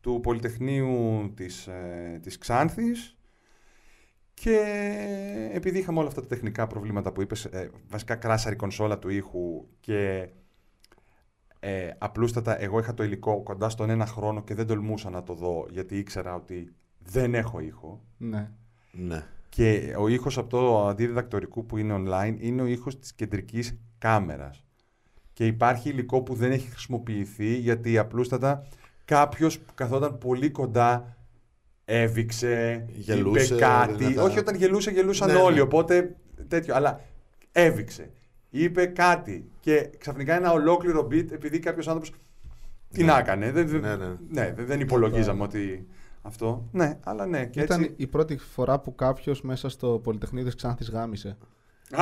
του Πολυτεχνείου της, ε, της Ξάνθης. Και επειδή είχαμε όλα αυτά τα τεχνικά προβλήματα που είπες, ε, βασικά κράσαρη κονσόλα του ήχου και ε, απλούστατα εγώ είχα το υλικό κοντά στον ένα χρόνο και δεν τολμούσα να το δω γιατί ήξερα ότι δεν έχω ήχο. Ναι. Ναι. Και ο ήχος από το αντιδιδακτορικού που είναι online είναι ο ήχος της κεντρικής κάμερας. Και υπάρχει υλικό που δεν έχει χρησιμοποιηθεί γιατί απλούστατα κάποιος που καθόταν πολύ κοντά έβηξε, Γελούσε, είπε κάτι. δυνατά. Όχι όταν γελούσε, γελούσαν Ναι, όλοι, ναι. οπότε τέτοιο. Αλλά έβηξε, είπε κάτι και ξαφνικά ένα ολόκληρο beat επειδή κάποιος άνθρωπος τι Ναι. να έκανε. Δεν, δεν- Ναι, ναι. ναι, δεν- δεν υπολογίζαμε ότι αυτό. Ναι, αλλά ναι. Και Ήταν έτσι... η πρώτη φορά που κάποιος μέσα στο Πολυτεχνείο της Ξάνθης γάμισε.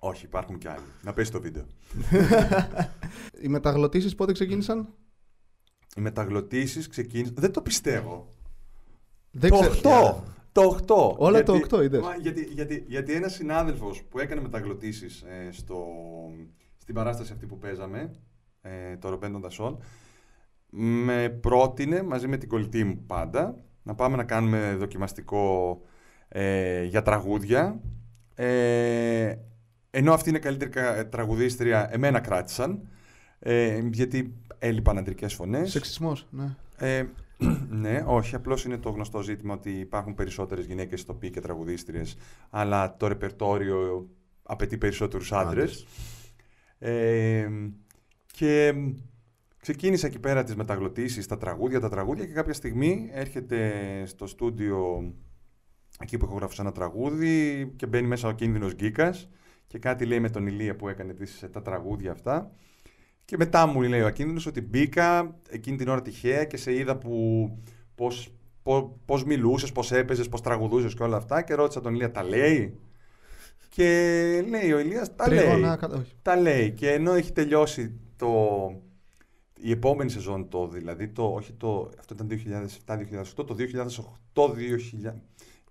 Όχι, υπάρχουν κι άλλοι. Να πέσει το βίντεο. Οι μεταγλωτήσεις πότε ξεκίνησαν; Οι μεταγλωτήσεις ξεκίνησαν. Δεν το πιστεύω. Δεν το ξέρω. 8! Το 8. Όλα το 8 είδες. Μα, γιατί, γιατί, γιατί ένας συνάδελφος που έκανε μεταγλωτήσεις ε, στο, στην παράσταση αυτή που παίζαμε, ε, το Ρομπέν των Δασών, με πρότεινε μαζί με την κολλητή μου πάντα να πάμε να κάνουμε δοκιμαστικό ε, για τραγούδια. Ε, ενώ αυτή είναι καλύτερη κα- τραγουδίστρια, εμένα κράτησαν. Ε, γιατί έλειπαν αντρικές φωνές. Σεξισμός, ναι. Ε, ναι, όχι. Απλώς είναι το γνωστό ζήτημα ότι υπάρχουν περισσότερες γυναίκες ηθοποιοί και τραγουδίστριες, αλλά το ρεπερτόριο απαιτεί περισσότερους άντρες. Άντρες. Ε, και ξεκίνησα εκεί πέρα τις μεταγλωτήσεις, τα τραγούδια, τα τραγούδια και κάποια στιγμή έρχεται στο στούντιο εκεί που έχω γράψει ένα τραγούδι και μπαίνει μέσα ο κίνδυνος Γκίκας και κάτι λέει με τον Ηλία που έκανε τις, τα τραγούδια αυτά και μετά μου λέει ο Ακίνδυνος ότι μπήκα εκείνη την ώρα τυχαία και σε είδα που πώς, πώς, πώς μιλούσες, πώς έπαιζες, πώς τραγουδούσες και όλα αυτά και ρώτησα τον Ηλία τα λέει; Και λέει ο Ηλίας τα λέει. Τρίγωνα, κατα- όχι. Τα λέει και ενώ έχει τελειώσει το, η επόμενη σεζόν το δηλαδή, το, όχι το, αυτό ήταν 2007-2008, το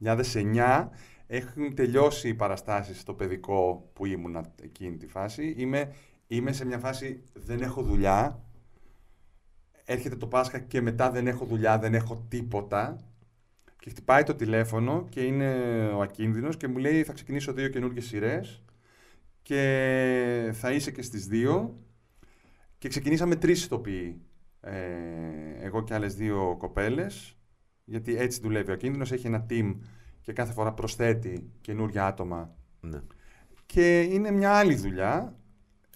2008-2009 έχουν τελειώσει οι παραστάσεις στο παιδικό που ήμουνα εκείνη τη φάση. Είμαι, είμαι σε μια φάση δεν έχω δουλειά, έρχεται το Πάσχα και μετά δεν έχω δουλειά, δεν έχω τίποτα. Και χτυπάει το τηλέφωνο και είναι ο ακίνδυνος και μου λέει θα ξεκινήσω δύο καινούργιες σειρές και θα είσαι και στις δύο και ξεκινήσαμε τρεις ηθοποιοί ε, εγώ και άλλες δύο κοπέλες γιατί έτσι δουλεύει ο ακίνδυνος. Έχει ένα team και κάθε φορά προσθέτει καινούργια άτομα. Ναι. και είναι μια άλλη δουλειά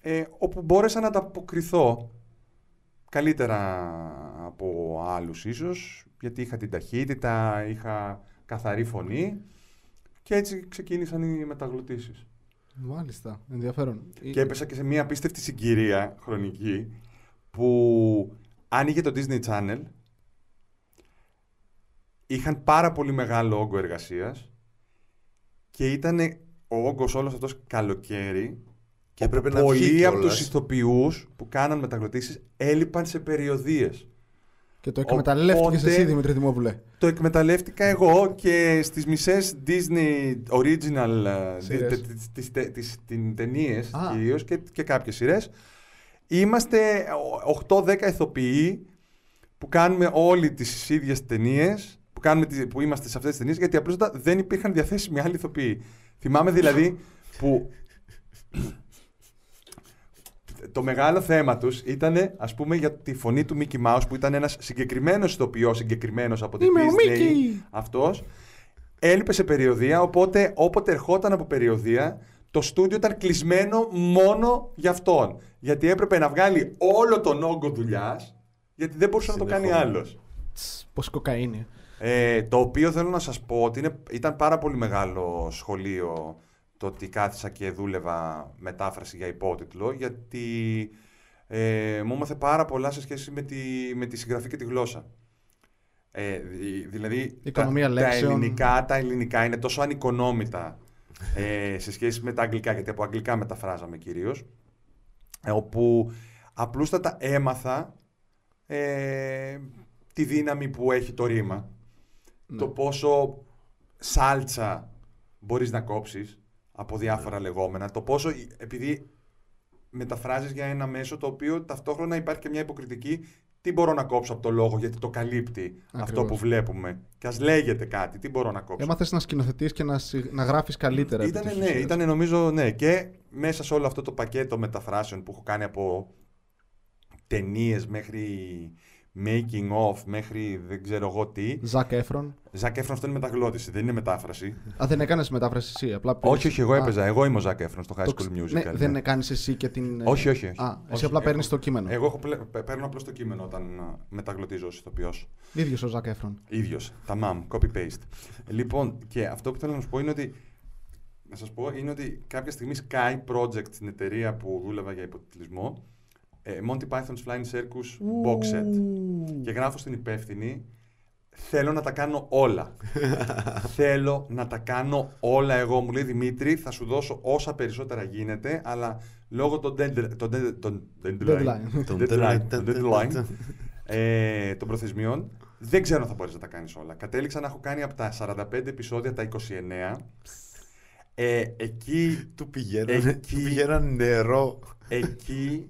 ε, όπου μπόρεσα να ανταποκριθώ καλύτερα από άλλους ίσως γιατί είχα την ταχύτητα, είχα καθαρή φωνή και έτσι ξεκίνησαν οι μεταγλωτήσεις. Μάλιστα, ενδιαφέρον. Και έπεσα και σε μια απίστευτη συγκυρία χρονική που άνοιγε το Disney Channel είχαν πάρα πολύ μεγάλο όγκο εργασίας και ήταν ο όγκος όλος αυτός καλοκαίρι Και έπρεπε όπου να βγει πολλοί από κιόλας. τους ηθοποιούς που κάναν μεταγλωτήσεις έλειπαν σε περιοδίες. Και το εκμεταλλεύτηκες Οπότε- εσύ, Δημήτρη Δημόπουλε. Το εκμεταλλεύτηκα εγώ και στις μισές Disney original ε, Σειρές. τε- τε- τις, τε- τις, την ταινίες Α. κυρίως και, και κάποιες σειρές. Είμαστε 8-10 ηθοποιοί που κάνουμε όλοι τις ίδιες ταινίες, που, κάνουμε τις- που είμαστε σε αυτές τις ταινίες γιατί απλώς δεν υπήρχαν διαθέσιμοι άλλοι ηθοποιοί. Θυμάμαι δηλαδή που το μεγάλο θέμα τους ήταν ας πούμε για τη φωνή του Mickey Mouse που ήταν ένας συγκεκριμένος ηθοποιός, συγκεκριμένος από την Είμαι ο Disney Mickey. αυτός έλειπε σε περιοδία οπότε όποτε ερχόταν από περιοδία το στούντιο ήταν κλεισμένο μόνο για αυτόν γιατί έπρεπε να βγάλει όλο τον όγκο δουλειάς, γιατί δεν μπορούσε να το κάνει Συνεχόμενο. άλλος Τς, Πώς κοκαίνη. ε, το οποίο θέλω να σας πω ότι είναι, ήταν πάρα πολύ μεγάλο σχολείο το ότι κάθισα και δούλευα μετάφραση για υπότιτλο γιατί ε, μου έμαθε πάρα πολλά σε σχέση με τη, με τη συγγραφή και τη γλώσσα. Ε, δη- δηλαδή Οικονομία τα, τα, λέξεων. ελληνικά, τα ελληνικά είναι τόσο ανικονόμητα ε, σε σχέση με τα αγγλικά, γιατί από αγγλικά μεταφράζαμε κυρίως, ε, όπου απλούστατα έμαθα ε, τη δύναμη που έχει το ρήμα. Ναι. Το πόσο σάλτσα μπορείς να κόψεις από διάφορα λεγόμενα. Το πόσο, επειδή μεταφράζεις για ένα μέσο το οποίο ταυτόχρονα υπάρχει και μια υποκριτική τι μπορώ να κόψω από το λόγο γιατί το καλύπτει αυτό Ακριβώς. που βλέπουμε; Και ας λέγεται κάτι, τι μπορώ να κόψω; Έμαθες να σκηνοθετείς και να, συγ- να γράφεις καλύτερα. επί Ήτανε, της ναι, ουσίας. ήτανε νομίζω, ναι. Και μέσα σε όλο αυτό το πακέτο μεταφράσεων που έχω κάνει από ταινίες μέχρι making of, μέχρι δεν ξέρω εγώ τι. Ζακ Έφρον. Ζακ Έφρον αυτό είναι μεταγλώτηση, δεν είναι μετάφραση. Α, δεν έκανες μετάφραση εσύ. Απλά πήρες- όχι, όχι, εγώ Α, έπαιζα. Εγώ είμαι ο Ζακ Έφρον στο High το School ξ- Musical. Ναι, δεν κάνεις εσύ και την. Όχι, όχι, όχι. Α, εσύ Όχι, απλά παίρνεις έχω- το κείμενο. Εγώ έχω πλε- παι- παίρνω απλώς το κείμενο όταν α, μεταγλωτίζω ως ηθοποιός. ίδιος ο Ζακ Έφρον. ίδιος. Τα μαμ, copy-paste. λοιπόν, και αυτό που θέλω να σου πω είναι ότι. Να σας πω είναι ότι κάποια στιγμή Sky Project στην εταιρεία που δούλευα για υποτιτλισμό. Ε, Monty Python's Flying Circus box set. Και γράφω στην υπεύθυνη. Θέλω να τα κάνω όλα. Θέλω να τα κάνω όλα εγώ. Μου λέει Δημήτρη, θα σου δώσω όσα περισσότερα γίνεται, αλλά λόγω των dead- των dead- των deadline, Deadline. deadline, των deadline, ε, των προθεσμιών, Δεν ξέρω αν θα μπορείς να τα κάνεις όλα. Κατέληξα να έχω κάνει από τα 45 επεισόδια τα 29. Ε, εκεί, Του πηγαίνανε, Εκεί- του πηγαίνανε νερό εκεί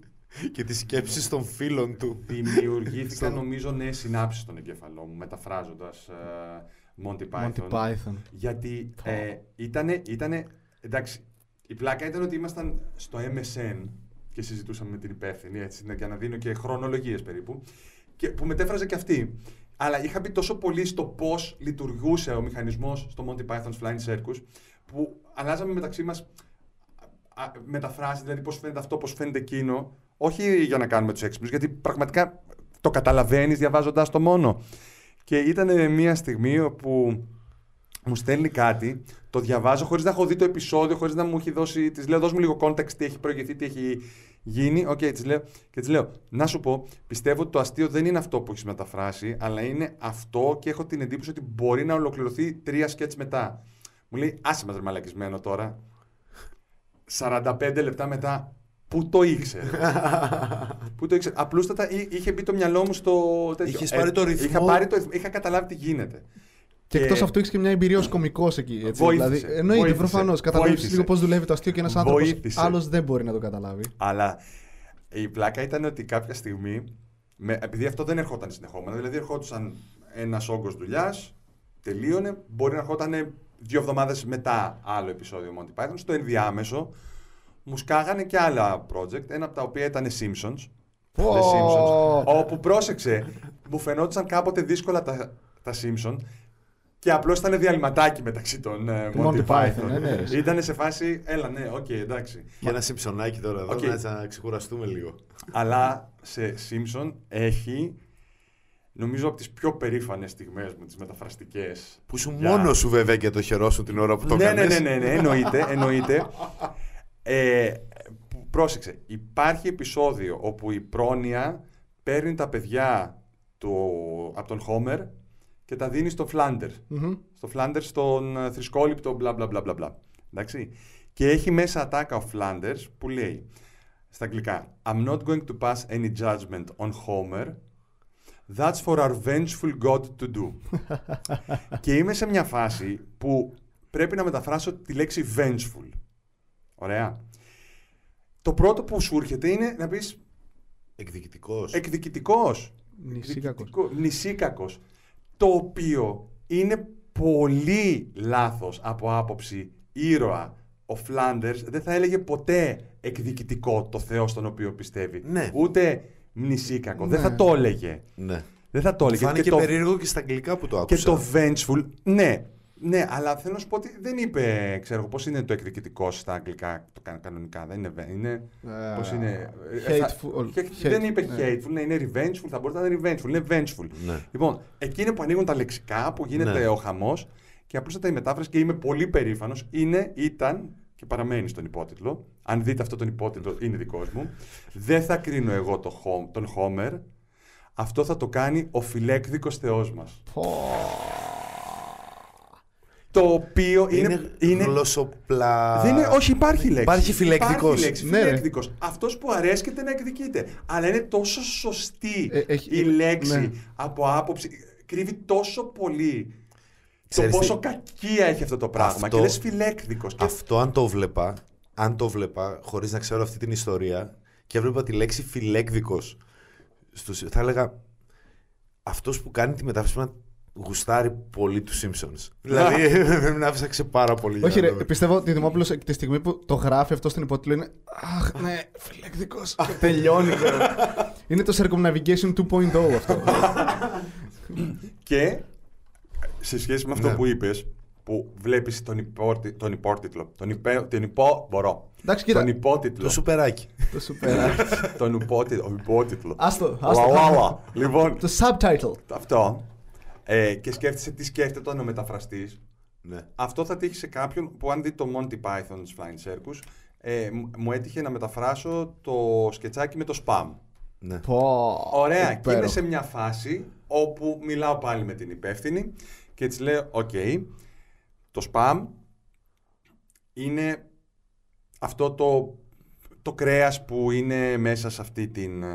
και τις σκέψεις των φίλων του. δημιουργήθηκαν νομίζω νέες συνάψεις στον εγκέφαλό μου μεταφράζοντας ε, Monty Python. Monty Python. Γιατί ε, ήτανε, ήτανε, εντάξει, η πλάκα ήταν ότι ήμασταν στο MSN και συζητούσαμε με την υπεύθυνη, έτσι, για να δίνω και χρονολογίες περίπου, και που μετέφραζε και αυτή. Αλλά είχα μπει τόσο πολύ στο πώς λειτουργούσε ο μηχανισμός στο Monty Python's Flying Circus, που αλλάζαμε μεταξύ μας α, μεταφράσεις, δηλαδή πώς φαίνεται αυτό, πώς φαίνεται εκείνο, όχι για να κάνουμε τους έξυπνους, γιατί πραγματικά το καταλαβαίνεις διαβάζοντας το μόνο. Και ήταν μια στιγμή όπου μου στέλνει κάτι, το διαβάζω χωρίς να έχω δει το επεισόδιο, χωρίς να μου έχει δώσει, της λέω δώσ' μου λίγο context, τι έχει προηγηθεί, τι έχει γίνει. Οκ, της λέω, και της λέω, να σου πω, πιστεύω ότι το αστείο δεν είναι αυτό που έχεις μεταφράσει, αλλά είναι αυτό και έχω την εντύπωση ότι μπορεί να ολοκληρωθεί τρία σκέτς μετά. Μου λέει, άσε μας ρε μαλακισμένο τώρα. 45 λεπτά μετά, πού το ήξερε. πού το ήξερε. Απλούστατα εί- είχε μπει το μυαλό μου στο τέτοιο. Είχες πάρει το ρυθμό. Είχα, πάρει το, ρυθμό, είχα καταλάβει τι γίνεται. Και, Και- εκτός αυτού έχεις και μια εμπειρία ως κωμικός εκεί. Έτσι, Βοήθησε, δηλαδή, εννοείται βοήθησε, προφανώς. Καταλαβαίνεις βοήθησε. λίγο πώς δουλεύει το αστείο και ένας άνθρωπος Βοήθησε. άλλος δεν μπορεί να το καταλάβει. Αλλά η πλάκα ήταν ότι κάποια στιγμή, με, επειδή αυτό δεν ερχόταν συνεχόμενα, δηλαδή ερχόντουσαν ένας όγκος δουλειάς, τελείωνε, μπορεί να ερχόταν δύο εβδομάδες μετά άλλο επεισόδιο Monty Python. Στο ενδιάμεσο μου σκάγανε και άλλα project, ένα από τα οποία ήταν Simpsons. Πω! The Simpsons. Όπου πρόσεξε, μου φαινόταν κάποτε δύσκολα τα, τα Simpsons και απλώς ήταν διαλειμματάκι μεταξύ των ε, Monty, Monty Python. Python, ναι, ναι, ρε. Ήταν σε φάση, έλα, ναι, οκ, εντάξει. Και ένα σιμψονάκι τώρα εδώ, Οκ. να, έτσι να ξεκουραστούμε λίγο. Αλλά σε Simpson έχει, νομίζω, από τις πιο περήφανες στιγμές μου, τις μεταφραστικές. Που σου Για- μόνος σου βέβαια και το χερό σου την ώρα που το ναι, ναι, έκανες. ναι, ναι, ναι, εννοείται, εννοείται. Ε, που- πρόσεξε, υπάρχει επεισόδιο όπου η πρόνοια παίρνει τα παιδιά του, από τον Χόμερ και τα δίνει στο Φλάντερ. Μμμ. Στο Φλάντερ, στον ε, θρησκόληπτο, μπλα μπλα μπλα μπλα μπλα. Εντάξει. Και έχει μέσα ατάκα ο Φλάντερ που λέει στα αγγλικά I'm not going to pass any judgment on Homer. That's for our vengeful God to do. και είμαι σε μια φάση που πρέπει να μεταφράσω τη λέξη vengeful. Ωραία. Το πρώτο που σου έρχεται είναι να πεις Εκδικητικός. εκδικητικός. Νησίκακος. Εκδικητικό- Νησίκακος. Το οποίο είναι πολύ λάθος από άποψη ήρωα. Ο Φλάντερς δεν θα έλεγε ποτέ εκδικητικό το Θεό στον οποίο πιστεύει. Ναι. Ούτε μνησίκακο. Δεν Ναι. θα το έλεγε. Ναι. Δεν θα το έλεγε. Φάνηκε το, περίεργο και στα αγγλικά που το άκουσα. και το vengeful, ναι. Ναι, αλλά θέλω να σου πω ότι δεν είπε, ξέρω εγώ, πώς είναι το εκδικητικό στα αγγλικά, το κα- κανονικά, δεν είναι, βε- είναι Ε, πώς είναι, ε, θα- Hateful. και- hate, δεν είπε ναι. hateful, ναι, είναι revengeful, θα μπορούσε να είναι revengeful, είναι vengeful. Ναι. Λοιπόν, εκεί είναι που ανοίγουν τα λεξικά, που γίνεται Ναι. ο χαμός και απλούστατα η μετάφραση και είμαι πολύ περήφανος, είναι, ήταν και παραμένει στον υπότιτλο. Αν δείτε αυτό τον υπότιτλο, είναι δικός μου. Δεν θα κρίνω εγώ το, Hom- τον Homer. Αυτό θα το κάνει ο φιλέκδικος Θεός μας. Πω. Το οποίο είναι... Είναι, είναι, γλωσσοπλα... δεν είναι, όχι, υπάρχει λέξη. Υπάρχει φιλέκδικος. Υπάρχει λέξη, Ναι, ρε. φιλέκδικος. Αυτός που αρέσκεται να εκδικείται. Αλλά είναι τόσο σωστή Ε, έχει- η λέξη ναι. από άποψη. Κρύβει τόσο πολύ Ξέρεις το τι- πόσο κακία έχει αυτό το πράγμα. Αυτό- Και λες φιλέκδικος. Και... Αυτό αν το βλέπα, αν το βλέπα χωρίς να ξέρω αυτή την ιστορία και έβλεπα τη λέξη φιλέκδικος στους, θα έλεγα αυτός που κάνει τη μετάφραση πρέπει να γουστάρει πολύ τους Simpsons. δηλαδή πρέπει να ψάξε πάρα πολύ. Όχι, για να ρε, το δει. πιστεύω ότι Δημόπουλος τη στιγμή που το γράφει αυτό στην υπότιτλο είναι. Αχ, ναι, φιλεκτικό. και τελειώνει. ξέρω. είναι το Circumnavigation 2.0 αυτό. και σε σχέση με αυτό Ναι. που είπες, που βλέπεις τον, υπόρτι, τον υπόρτιτλο, τον, υπέ, τον υπό, μπορώ, Εντάξει, κοίτα. τον υπότιτλο, Το σουπεράκι. Το σούπερ. τον υπότιτλο, υπότιτλο. Άστο, Λα, άστο. λα, λα. Λοιπόν, Το subtitle. αυτό. Ε, και σκέφτεσαι τι σκέφτεται όταν ο μεταφραστής. ναι. Αυτό θα τύχει σε κάποιον που αν δει το Monty Python's Flying Circus, ε, μου- μου έτυχε να μεταφράσω το σκετσάκι με το spam. ναι. Πω. Ωραία, και υπέροχο. είμαι σε μια φάση όπου μιλάω πάλι με την υπεύθυνη και της λέω, οκ, το spam είναι αυτό το, το κρέας που είναι μέσα σε αυτή την... ε,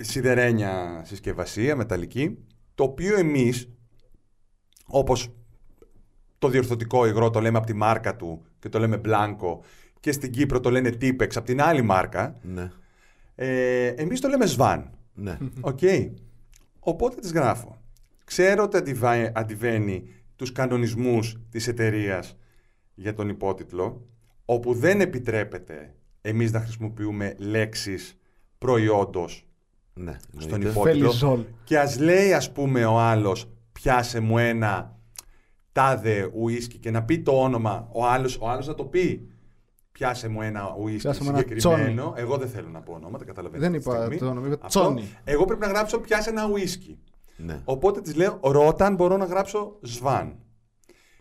σιδερένια συσκευασία, μεταλλική, το οποίο εμείς, όπως το διορθωτικό υγρό το λέμε από τη μάρκα του και το λέμε μπλάνκο και στην Κύπρο το λένε Tipex από την άλλη μάρκα, Ναι. ε, εμείς το λέμε Zwan. Ναι. Οκ. Οπότε της γράφω. Ξέρω ότι αντιβα- αντιβαίνει τους κανονισμούς της εταιρείας για τον υπότιτλο, όπου δεν επιτρέπεται εμείς να χρησιμοποιούμε λέξεις προϊόντος ναι. στον εννοείται. υπότιτλο. Φελιζόλ. Και ας λέει ας πούμε ο άλλος πιάσε μου ένα τάδε ουίσκι και να πει το όνομα, ο άλλος, ο άλλος να το πει. Πιάσε μου ένα ουίσκι Πιάσε μου ένα συγκεκριμένο. Εγώ δεν θέλω να πω ονόματα, καταλαβαίνετε. Δεν αυτή τη είπα στιγμή. το όνομα, είπα Αυτό, Τσόνι. Εγώ πρέπει να γράψω πιάσε ένα ουίσκι. Ναι. Οπότε της λέω ρώτα αν μπορώ να γράψω σβάν.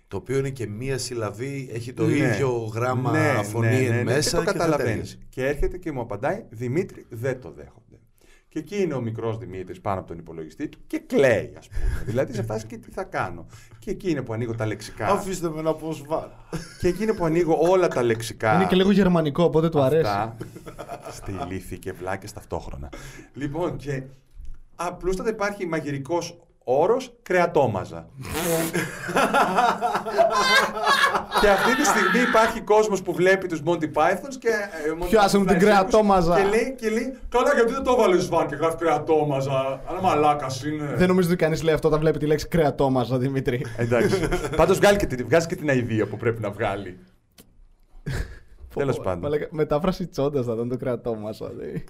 Το οποίο είναι και μία συλλαβή, έχει το Ναι. ίδιο γράμμα Ναι, φωνή ναι, ναι, εν ναι, μέσα και το θα καταλαβαίνεις. τέλειωσε. Και έρχεται και μου απαντάει Δημήτρη, δεν το δέχονται. Και εκεί είναι ο μικρός Δημήτρης πάνω από τον υπολογιστή του και κλαίει, ας πούμε. δηλαδή σε φάση και τι θα κάνω. Και εκεί είναι που ανοίγω τα λεξικά. Αφήστε με να πω σβάν. και εκεί είναι που ανοίγω όλα τα λεξικά. Είναι και λίγο γερμανικό, οπότε του αρέσει. Αυτά στη λύθη και βλάκες ταυτόχρονα. λοιπόν, και απλούστατα υπάρχει μαγειρικός όρος κρεατόμαζα. και αυτή τη στιγμή υπάρχει κόσμος που βλέπει τους Monty Pythons και... ε, Monty Πιάσε μου Python την φυλακισμούς κρεατόμαζα. Και λέει, και λέει, καλά γιατί δεν το βάλεις βαν και γράφει κρεατόμαζα. Αλλά μαλάκας είναι. Δεν νομίζω ότι κανείς λέει αυτό όταν βλέπει τη λέξη κρεατόμαζα, Δημήτρη. Εντάξει. Πάντως βγάλει και, την- βγάζει και την αηδία που πρέπει να βγάλει. Τέλος Πω, πάντων. μαλάκα, Μετάφραση τσόντας θα ήταν το κρεατόμαζα. δηλαδή.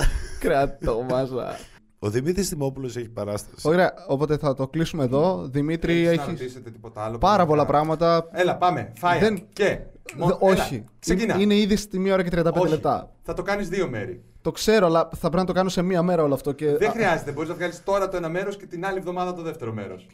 Κρεατόμαζα. Ο Δημήτρης Δημόπουλος έχει παράσταση. Ωραία, οπότε θα το κλείσουμε εδώ. Δημήτρη, Έχεις να έχεις ρωτήσετε τίποτα άλλο πάρα πολλά πραγματικά; πράγματα. Έλα, πάμε. Φάια. Δεν- Και. Μο- Δε- έλα, όχι. ξεκινά. Είναι ήδη στη μία ώρα και 35 Όχι. λεπτά. Θα το κάνεις δύο μέρη. Το ξέρω, αλλά θα πρέπει να το κάνω σε μία μέρα όλο αυτό. Και... Δεν α, χρειάζεται. Μπορείς να βγάλεις τώρα το ένα μέρος και την άλλη εβδομάδα το δεύτερο μέρος.